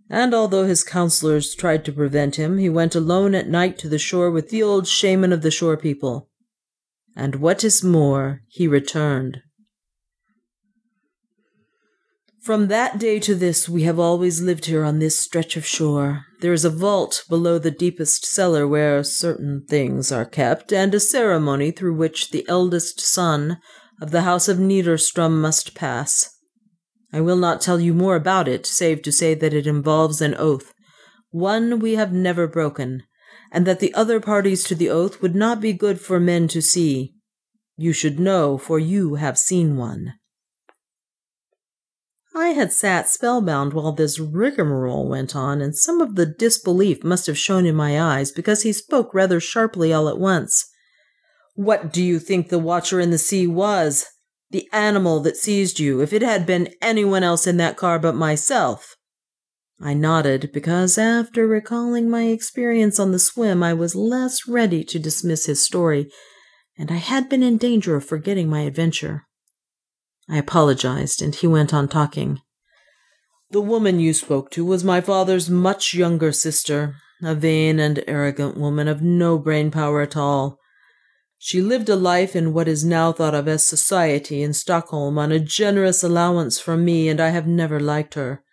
And although his counselors tried to prevent him, he went alone at night to the shore with the old shaman of the shore people and what is more, he returned. From that day to this, we have always lived here on this stretch of shore. There is a vault below the deepest cellar where certain things are kept, and a ceremony through which the eldest son of the house of Niederstrom must pass. I will not tell you more about it, save to say that it involves an oath, one we have never broken, and that the other parties to the oath would not be good for men to see. You should know, for you have seen one. I had sat spellbound while this rigmarole went on, and some of the disbelief must have shown in my eyes because he spoke rather sharply all at once. What do you think the watcher in the sea was? The animal that seized you, if it had been anyone else in that car but myself. I nodded because after recalling my experience on the swim, I was less ready to dismiss his story, and I had been in danger of forgetting my adventure. I apologized, and he went on talking. The woman you spoke to was my father's much younger sister, a vain and arrogant woman of no brain power at all. She lived a life in what is now thought of as society in Stockholm on a generous allowance from me, and I have never liked her.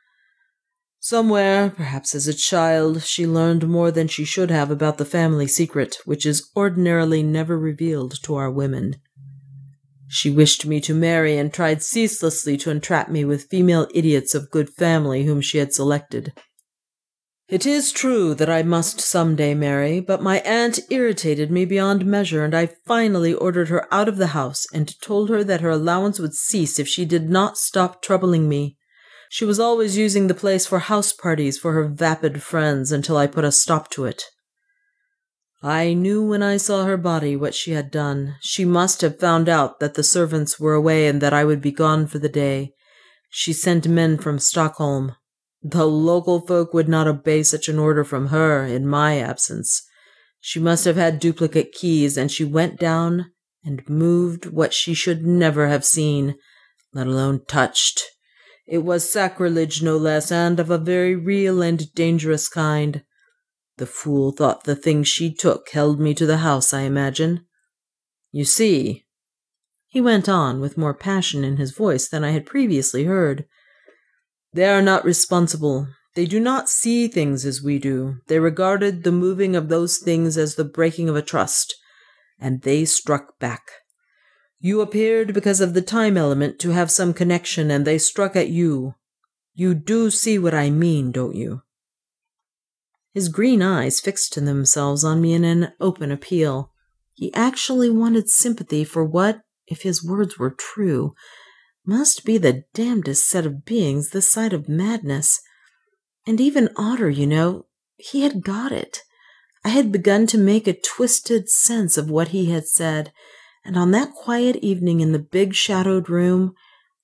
Somewhere, perhaps as a child, she learned more than she should have about the family secret, which is ordinarily never revealed to our women. She wished me to marry and tried ceaselessly to entrap me with female idiots of good family whom she had selected. It is true that I must some day marry, but my aunt irritated me beyond measure, and I finally ordered her out of the house and told her that her allowance would cease if she did not stop troubling me. She was always using the place for house parties for her vapid friends until I put a stop to it. I knew when I saw her body what she had done. She must have found out that the servants were away and that I would be gone for the day. She sent men from Stockholm. The local folk would not obey such an order from her in my absence. She must have had duplicate keys, and she went down and moved what she should never have seen let alone touched. It was sacrilege, no less, and of a very real and dangerous kind. The fool thought the thing she took held me to the house, I imagine. You see, he went on with more passion in his voice than I had previously heard, they are not responsible. They do not see things as we do. They regarded the moving of those things as the breaking of a trust, and they struck back. You appeared because of the time element to have some connection, and they struck at you. You do see what I mean, don't you? His green eyes fixed themselves on me in an open appeal. He actually wanted sympathy for what, if his words were true, must be the damnedest set of beings this side of madness. And even odder, you know, he had got it. I had begun to make a twisted sense of what he had said and on that quiet evening in the big shadowed room,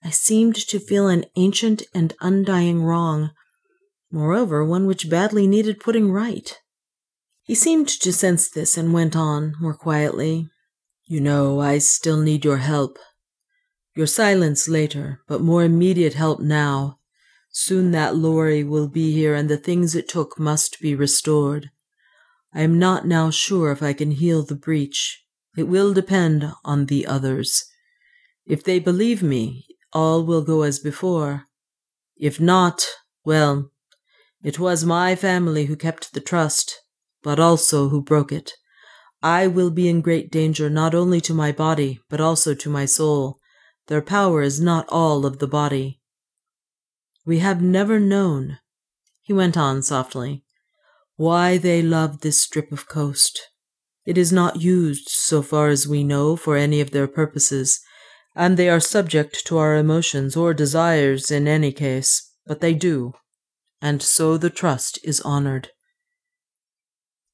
I seemed to feel an ancient and undying wrong, moreover, one which badly needed putting right. He seemed to sense this and went on, more quietly. You know, I still need your help. Your silence later, but more immediate help now. Soon that lorry will be here and the things it took must be restored. I am not now sure if I can heal the breach. It will depend on the others. If they believe me, all will go as before. If not, well, it was my family who kept the trust, but also who broke it. I will be in great danger not only to my body, but also to my soul. Their power is not all of the body. We have never known, he went on softly, why they love this strip of coast. It is not used, so far as we know, for any of their purposes, and they are subject to our emotions or desires in any case, but they do, and so the trust is honored.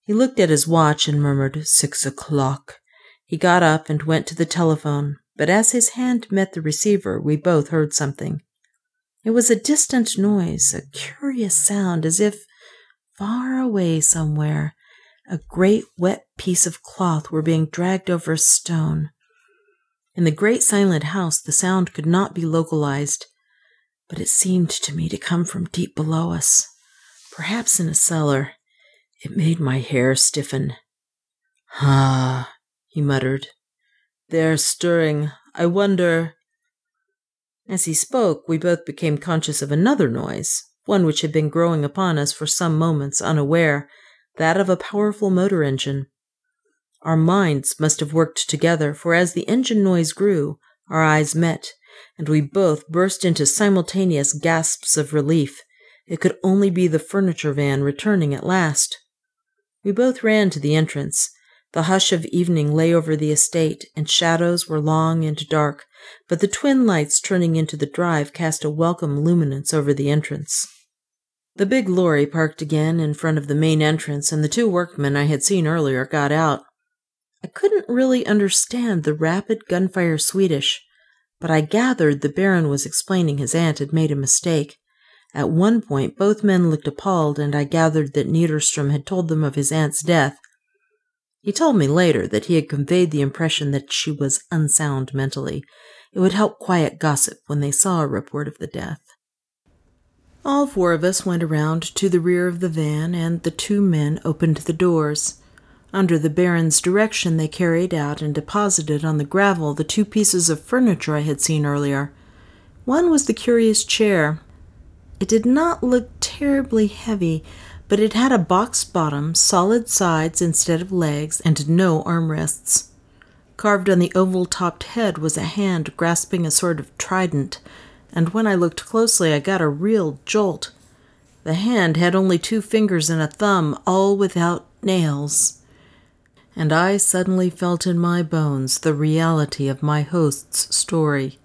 He looked at his watch and murmured, Six o'clock. He got up and went to the telephone, but as his hand met the receiver, we both heard something. It was a distant noise, a curious sound, as if far away somewhere a great wet piece of cloth were being dragged over a stone. In the great silent house, the sound could not be localized, but it seemed to me to come from deep below us, perhaps in a cellar. It made my hair stiffen. Ah, he muttered. They're stirring. I wonder. As he spoke, we both became conscious of another noise, one which had been growing upon us for some moments unaware that of a powerful motor engine. Our minds must have worked together, for as the engine noise grew, our eyes met, and we both burst into simultaneous gasps of relief. It could only be the furniture van returning at last. We both ran to the entrance. The hush of evening lay over the estate, and shadows were long and dark, but the twin lights turning into the drive cast a welcome luminance over the entrance. The big lorry parked again in front of the main entrance, and the two workmen I had seen earlier got out. I couldn't really understand the rapid gunfire Swedish, but I gathered the Baron was explaining his aunt had made a mistake. At one point, both men looked appalled, and I gathered that Niederstrom had told them of his aunt's death. He told me later that he had conveyed the impression that she was unsound mentally. It would help quiet gossip when they saw a report of the death. All four of us went around to the rear of the van, and the two men opened the doors. Under the Baron's direction, they carried out and deposited on the gravel the two pieces of furniture I had seen earlier. One was the curious chair. It did not look terribly heavy, but it had a box bottom, solid sides instead of legs, and no armrests. Carved on the oval topped head was a hand grasping a sort of trident and when I looked closely, I got a real jolt. The hand had only two fingers and a thumb, all without nails. And I suddenly felt in my bones the reality of my host's story.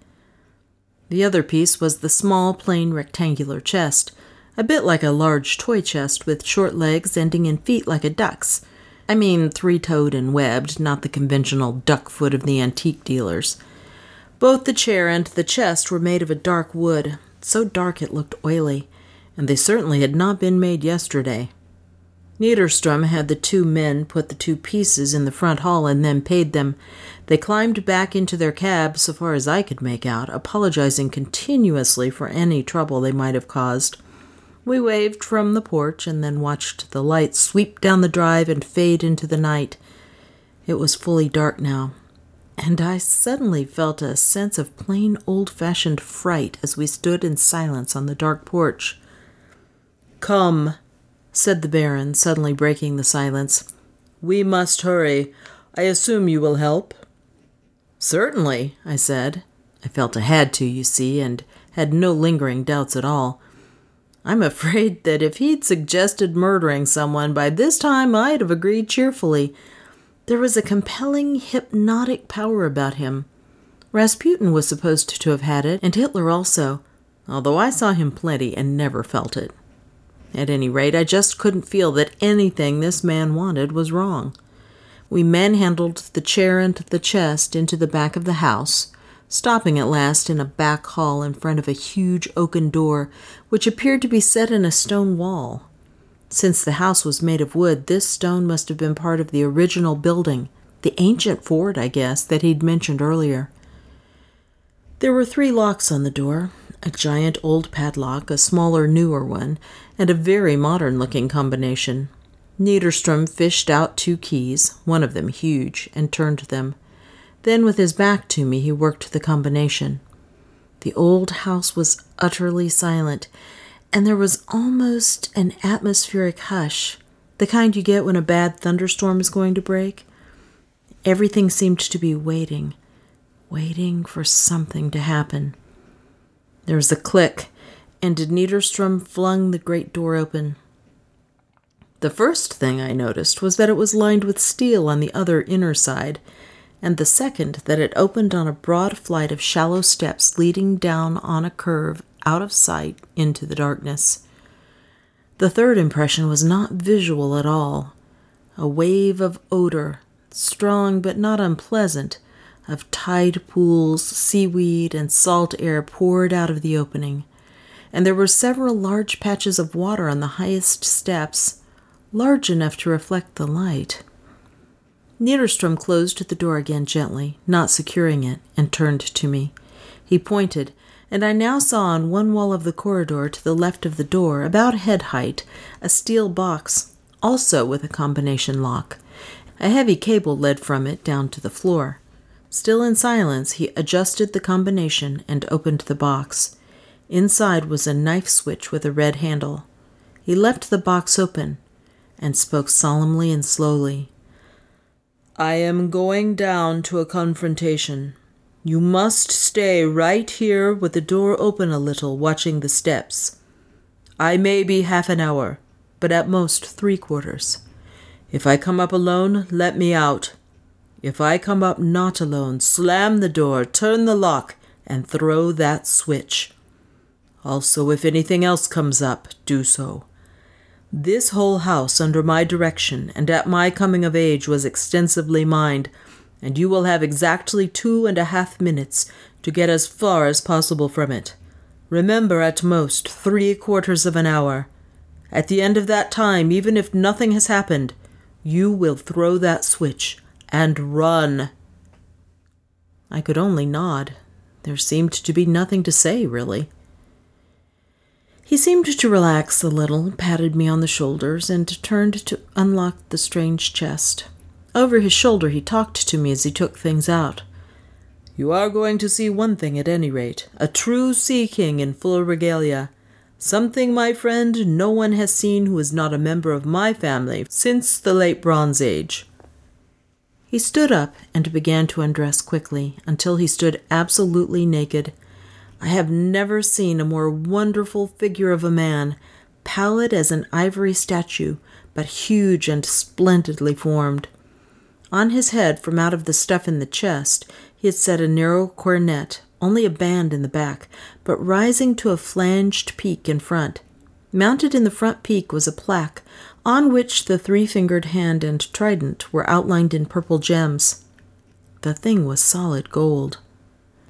The other piece was the small, plain, rectangular chest, a bit like a large toy chest with short legs ending in feet like a duck's. I mean, three toed and webbed, not the conventional duck foot of the antique dealers. Both the chair and the chest were made of a dark wood, so dark it looked oily, and they certainly had not been made yesterday. Niederstrom had the two men put the two pieces in the front hall and then paid them. They climbed back into their cab, so far as I could make out, apologizing continuously for any trouble they might have caused. We waved from the porch and then watched the lights sweep down the drive and fade into the night. It was fully dark now, and I suddenly felt a sense of plain old fashioned fright as we stood in silence on the dark porch. Come, said the Baron, suddenly breaking the silence. We must hurry. I assume you will help? Certainly, I said. I felt I had to, you see, and had no lingering doubts at all. I'm afraid that if he'd suggested murdering someone, by this time I'd have agreed cheerfully. There was a compelling hypnotic power about him. Rasputin was supposed to have had it, and Hitler also, although I saw him plenty and never felt it. At any rate, I just couldn't feel that anything this man wanted was wrong. We manhandled the chair and the chest into the back of the house, stopping at last in a back hall in front of a huge oaken door which appeared to be set in a stone wall. Since the house was made of wood, this stone must have been part of the original building, the ancient fort, I guess, that he'd mentioned earlier. There were three locks on the door a giant old padlock, a smaller, newer one, and a very modern looking combination. Niederstrom fished out two keys, one of them huge, and turned them. Then, with his back to me, he worked the combination. The old house was utterly silent, and there was almost an atmospheric hush, the kind you get when a bad thunderstorm is going to break. Everything seemed to be waiting, waiting for something to happen. There was a click, and Niederstrom flung the great door open. The first thing I noticed was that it was lined with steel on the other inner side, and the second that it opened on a broad flight of shallow steps leading down on a curve out of sight into the darkness. The third impression was not visual at all. A wave of odor, strong but not unpleasant, of tide pools, seaweed, and salt air poured out of the opening and there were several large patches of water on the highest steps, large enough to reflect the light. Niederstrom closed the door again gently, not securing it, and turned to me. He pointed, and I now saw on one wall of the corridor to the left of the door, about head height, a steel box, also with a combination lock. A heavy cable led from it down to the floor. Still in silence, he adjusted the combination and opened the box. Inside was a knife switch with a red handle. He left the box open and spoke solemnly and slowly. I am going down to a confrontation. You must stay right here with the door open a little, watching the steps. I may be half an hour, but at most three quarters. If I come up alone, let me out. If I come up not alone, slam the door, turn the lock, and throw that switch. Also, if anything else comes up, do so. This whole house, under my direction and at my coming of age, was extensively mined, and you will have exactly two and a half minutes to get as far as possible from it. Remember, at most, three quarters of an hour. At the end of that time, even if nothing has happened, you will throw that switch and run. I could only nod. There seemed to be nothing to say, really. He seemed to relax a little, patted me on the shoulders, and turned to unlock the strange chest. Over his shoulder, he talked to me as he took things out. You are going to see one thing at any rate a true sea king in full regalia. Something, my friend, no one has seen who is not a member of my family since the late Bronze Age. He stood up and began to undress quickly until he stood absolutely naked I have never seen a more wonderful figure of a man, pallid as an ivory statue, but huge and splendidly formed. On his head, from out of the stuff in the chest, he had set a narrow coronet, only a band in the back, but rising to a flanged peak in front. Mounted in the front peak was a plaque, on which the three fingered hand and trident were outlined in purple gems. The thing was solid gold.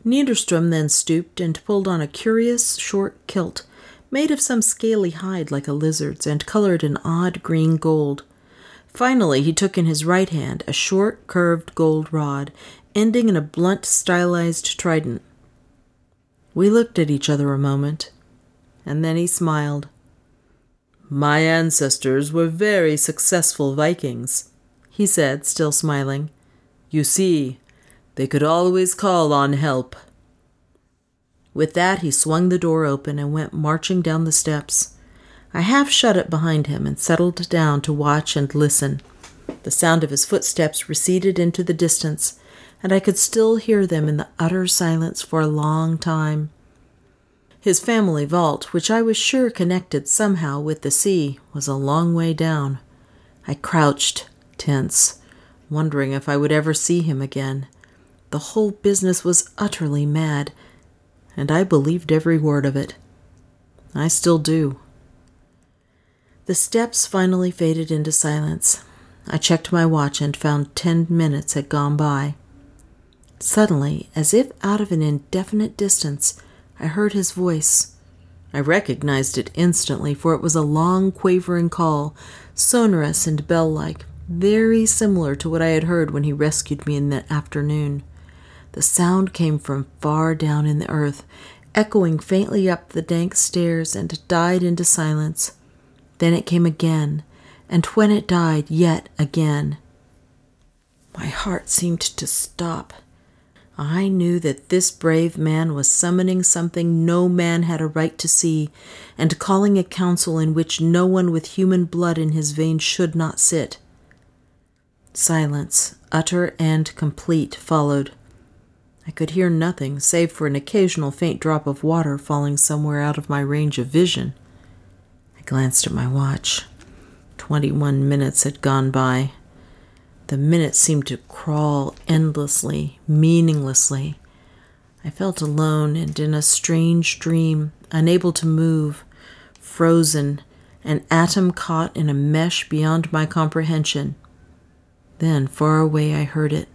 Niederstrom then stooped and pulled on a curious short kilt, made of some scaly hide like a lizard's and colored an odd green gold. Finally, he took in his right hand a short, curved gold rod, ending in a blunt, stylized trident. We looked at each other a moment, and then he smiled. My ancestors were very successful Vikings, he said, still smiling. You see, they could always call on help. With that, he swung the door open and went marching down the steps. I half shut it behind him and settled down to watch and listen. The sound of his footsteps receded into the distance, and I could still hear them in the utter silence for a long time. His family vault, which I was sure connected somehow with the sea, was a long way down. I crouched, tense, wondering if I would ever see him again. The whole business was utterly mad, and I believed every word of it. I still do. The steps finally faded into silence. I checked my watch and found ten minutes had gone by. Suddenly, as if out of an indefinite distance, I heard his voice. I recognized it instantly, for it was a long, quavering call, sonorous and bell like, very similar to what I had heard when he rescued me in the afternoon. The sound came from far down in the earth, echoing faintly up the dank stairs, and died into silence. Then it came again, and when it died, yet again. My heart seemed to stop. I knew that this brave man was summoning something no man had a right to see, and calling a council in which no one with human blood in his veins should not sit. Silence, utter and complete, followed. I could hear nothing save for an occasional faint drop of water falling somewhere out of my range of vision. I glanced at my watch. Twenty one minutes had gone by. The minutes seemed to crawl endlessly, meaninglessly. I felt alone and in a strange dream, unable to move, frozen, an atom caught in a mesh beyond my comprehension. Then, far away, I heard it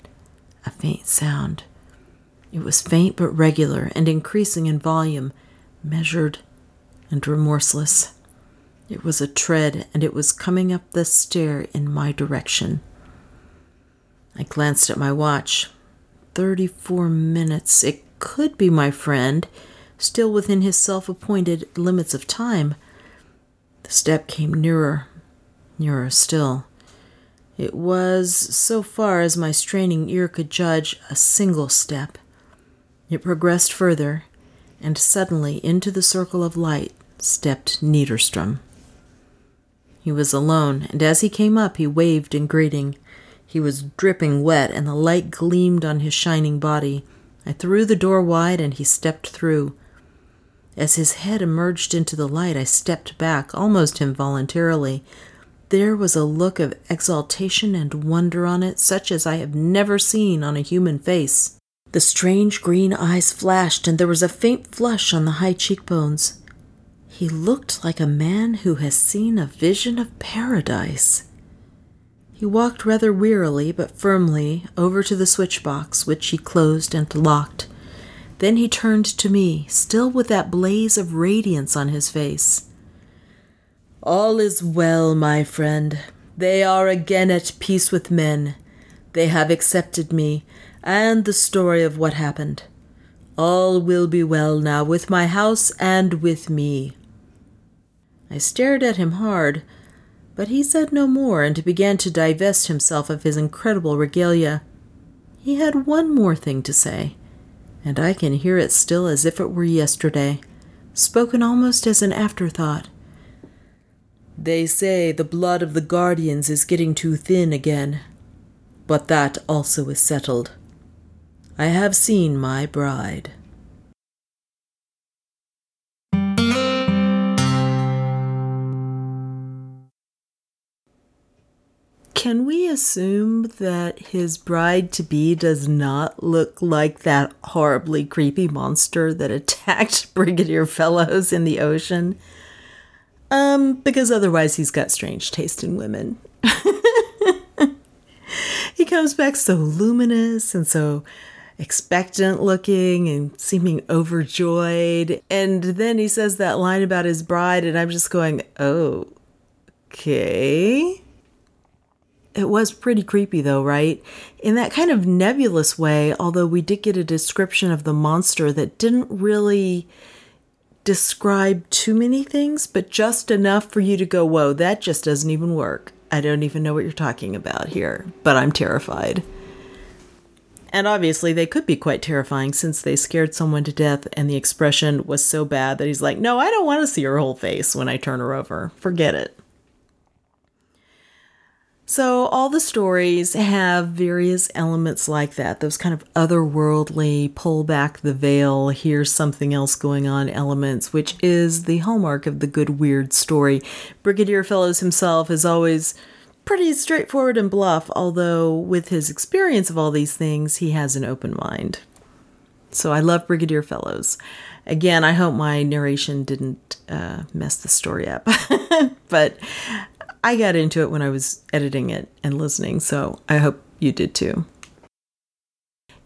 a faint sound. It was faint but regular and increasing in volume, measured and remorseless. It was a tread, and it was coming up the stair in my direction. I glanced at my watch. Thirty four minutes. It could be my friend, still within his self appointed limits of time. The step came nearer, nearer still. It was, so far as my straining ear could judge, a single step. It progressed further, and suddenly into the circle of light stepped Niederstrom. He was alone, and as he came up, he waved in greeting. He was dripping wet, and the light gleamed on his shining body. I threw the door wide, and he stepped through. As his head emerged into the light, I stepped back, almost involuntarily. There was a look of exaltation and wonder on it, such as I have never seen on a human face. The strange green eyes flashed, and there was a faint flush on the high cheekbones. He looked like a man who has seen a vision of paradise. He walked rather wearily but firmly over to the switch box, which he closed and locked. Then he turned to me, still with that blaze of radiance on his face. All is well, my friend. They are again at peace with men. They have accepted me, and the story of what happened. All will be well now with my house and with me. I stared at him hard, but he said no more and began to divest himself of his incredible regalia. He had one more thing to say, and I can hear it still as if it were yesterday, spoken almost as an afterthought. They say the blood of the guardians is getting too thin again, but that also is settled. I have seen my bride. Can we assume that his bride to be does not look like that horribly creepy monster that attacked Brigadier Ffellowes in the ocean? Um, because otherwise he's got strange taste in women. he comes back so luminous and so expectant looking and seeming overjoyed. And then he says that line about his bride, and I'm just going, oh, okay. It was pretty creepy, though, right? In that kind of nebulous way, although we did get a description of the monster that didn't really describe too many things, but just enough for you to go, whoa, that just doesn't even work. I don't even know what you're talking about here, but I'm terrified. And obviously, they could be quite terrifying since they scared someone to death and the expression was so bad that he's like, No, I don't want to see her whole face when I turn her over. Forget it. So, all the stories have various elements like that, those kind of otherworldly, pull back the veil, here's something else going on elements, which is the hallmark of the good, weird story. Brigadier Ffellowes himself is always pretty straightforward and bluff, although with his experience of all these things, he has an open mind. So, I love Brigadier Ffellowes. Again, I hope my narration didn't uh, mess the story up. but I got into it when I was editing it and listening, so I hope you did too.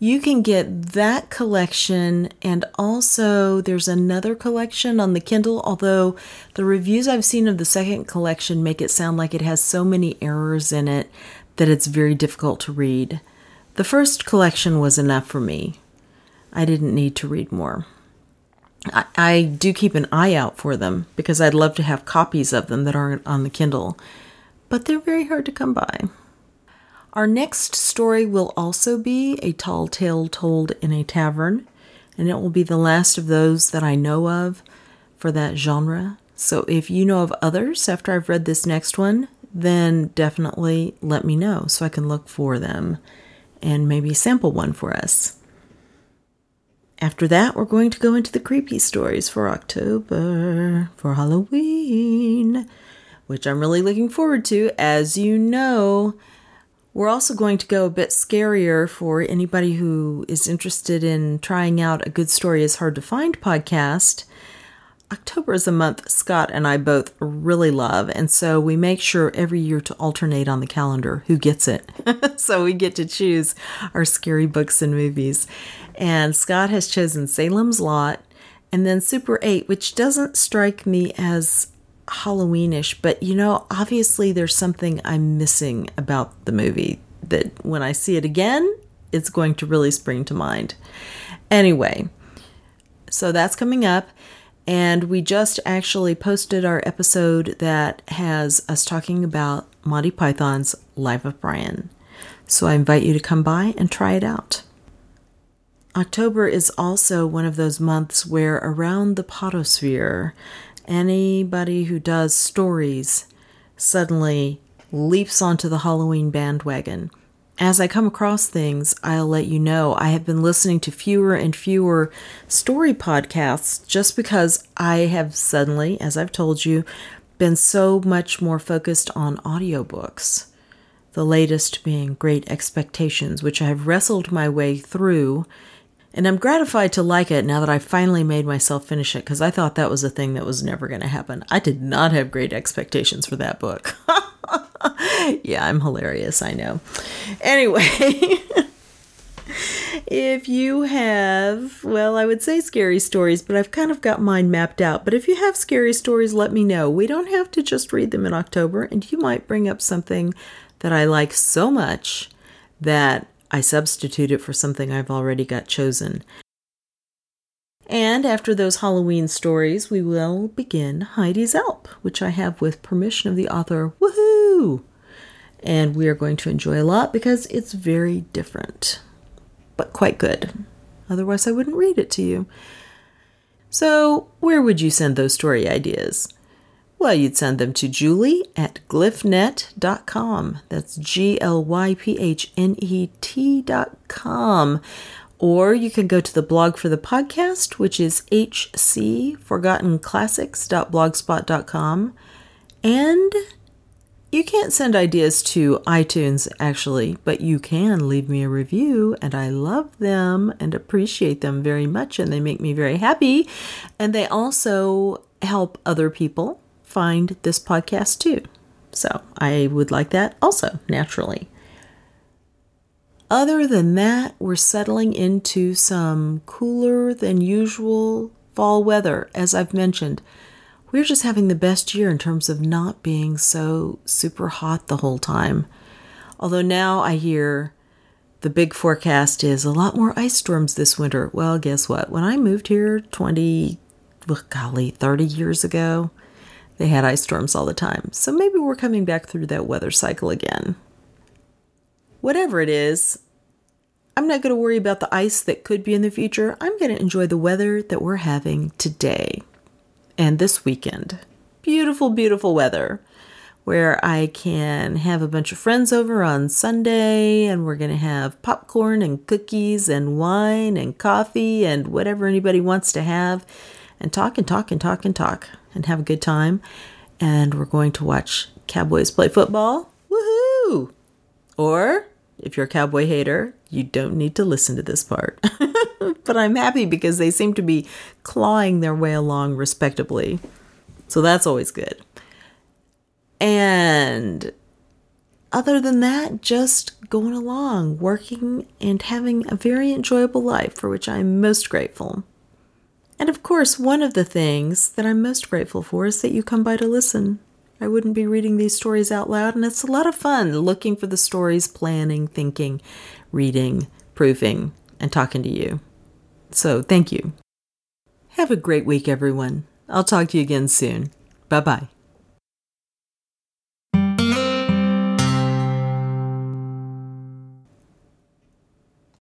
You can get that collection, and also there's another collection on the Kindle. Although the reviews I've seen of the second collection make it sound like it has so many errors in it that it's very difficult to read. The first collection was enough for me. I didn't need to read more. I, I do keep an eye out for them because I'd love to have copies of them that aren't on the Kindle, but they're very hard to come by. Our next story will also be a tall tale told in a tavern, and it will be the last of those that I know of for that genre. So if you know of others after I've read this next one, then definitely let me know so I can look for them and maybe sample one for us. After that, we're going to go into the creepy stories for October, for Halloween, which I'm really looking forward to. As you know, we're also going to go a bit scarier for anybody who is interested in trying out a Good Story is Hard to Find podcast. October is a month Scott and I both really love, and so we make sure every year to alternate on the calendar who gets it. so we get to choose our scary books and movies. And Scott has chosen Salem's Lot and then Super 8, which doesn't strike me as Halloweenish, but you know, obviously there's something I'm missing about the movie that when I see it again, it's going to really spring to mind. Anyway, so that's coming up. And we just actually posted our episode that has us talking about Monty Python's Life of Brian. So I invite you to come by and try it out. October is also one of those months where around the podosphere, anybody who does stories suddenly leaps onto the Halloween bandwagon as I come across things, I'll let you know. I have been listening to fewer and fewer story podcasts just because I have suddenly, as I've told you, been so much more focused on audiobooks. The latest being Great Expectations, which I have wrestled my way through. And I'm gratified to like it now that I finally made myself finish it because I thought that was a thing that was never going to happen. I did not have great expectations for that book. yeah, I'm hilarious, I know. Anyway, if you have, well, I would say scary stories, but I've kind of got mine mapped out. But if you have scary stories, let me know. We don't have to just read them in October, and you might bring up something that I like so much that I substitute it for something I've already got chosen. And after those Halloween stories, we will begin Heidi's Elp, which I have with permission of the author. Woohoo! And we are going to enjoy a lot because it's very different, but quite good. Otherwise, I wouldn't read it to you. So, where would you send those story ideas? Well, you'd send them to julie at glyphnet.com. That's G L Y P H N E T.com. Or you can go to the blog for the podcast, which is hcforgottenclassics.blogspot.com. And you can't send ideas to iTunes, actually, but you can leave me a review, and I love them and appreciate them very much, and they make me very happy. And they also help other people find this podcast too. So I would like that also, naturally. Other than that, we're settling into some cooler than usual fall weather, as I've mentioned. We're just having the best year in terms of not being so super hot the whole time. Although now I hear the big forecast is a lot more ice storms this winter. Well, guess what? When I moved here 20, well, golly, 30 years ago, they had ice storms all the time. So maybe we're coming back through that weather cycle again. Whatever it is, I'm not going to worry about the ice that could be in the future. I'm going to enjoy the weather that we're having today and this weekend. Beautiful, beautiful weather where I can have a bunch of friends over on Sunday and we're going to have popcorn and cookies and wine and coffee and whatever anybody wants to have and talk and talk and talk and talk and have a good time. And we're going to watch Cowboys play football. Woohoo! Or if you're a cowboy hater, you don't need to listen to this part. but I'm happy because they seem to be clawing their way along respectably. So that's always good. And other than that, just going along, working, and having a very enjoyable life for which I'm most grateful. And of course, one of the things that I'm most grateful for is that you come by to listen. I wouldn't be reading these stories out loud, and it's a lot of fun looking for the stories, planning, thinking, reading, proofing, and talking to you. So, thank you. Have a great week, everyone. I'll talk to you again soon. Bye bye.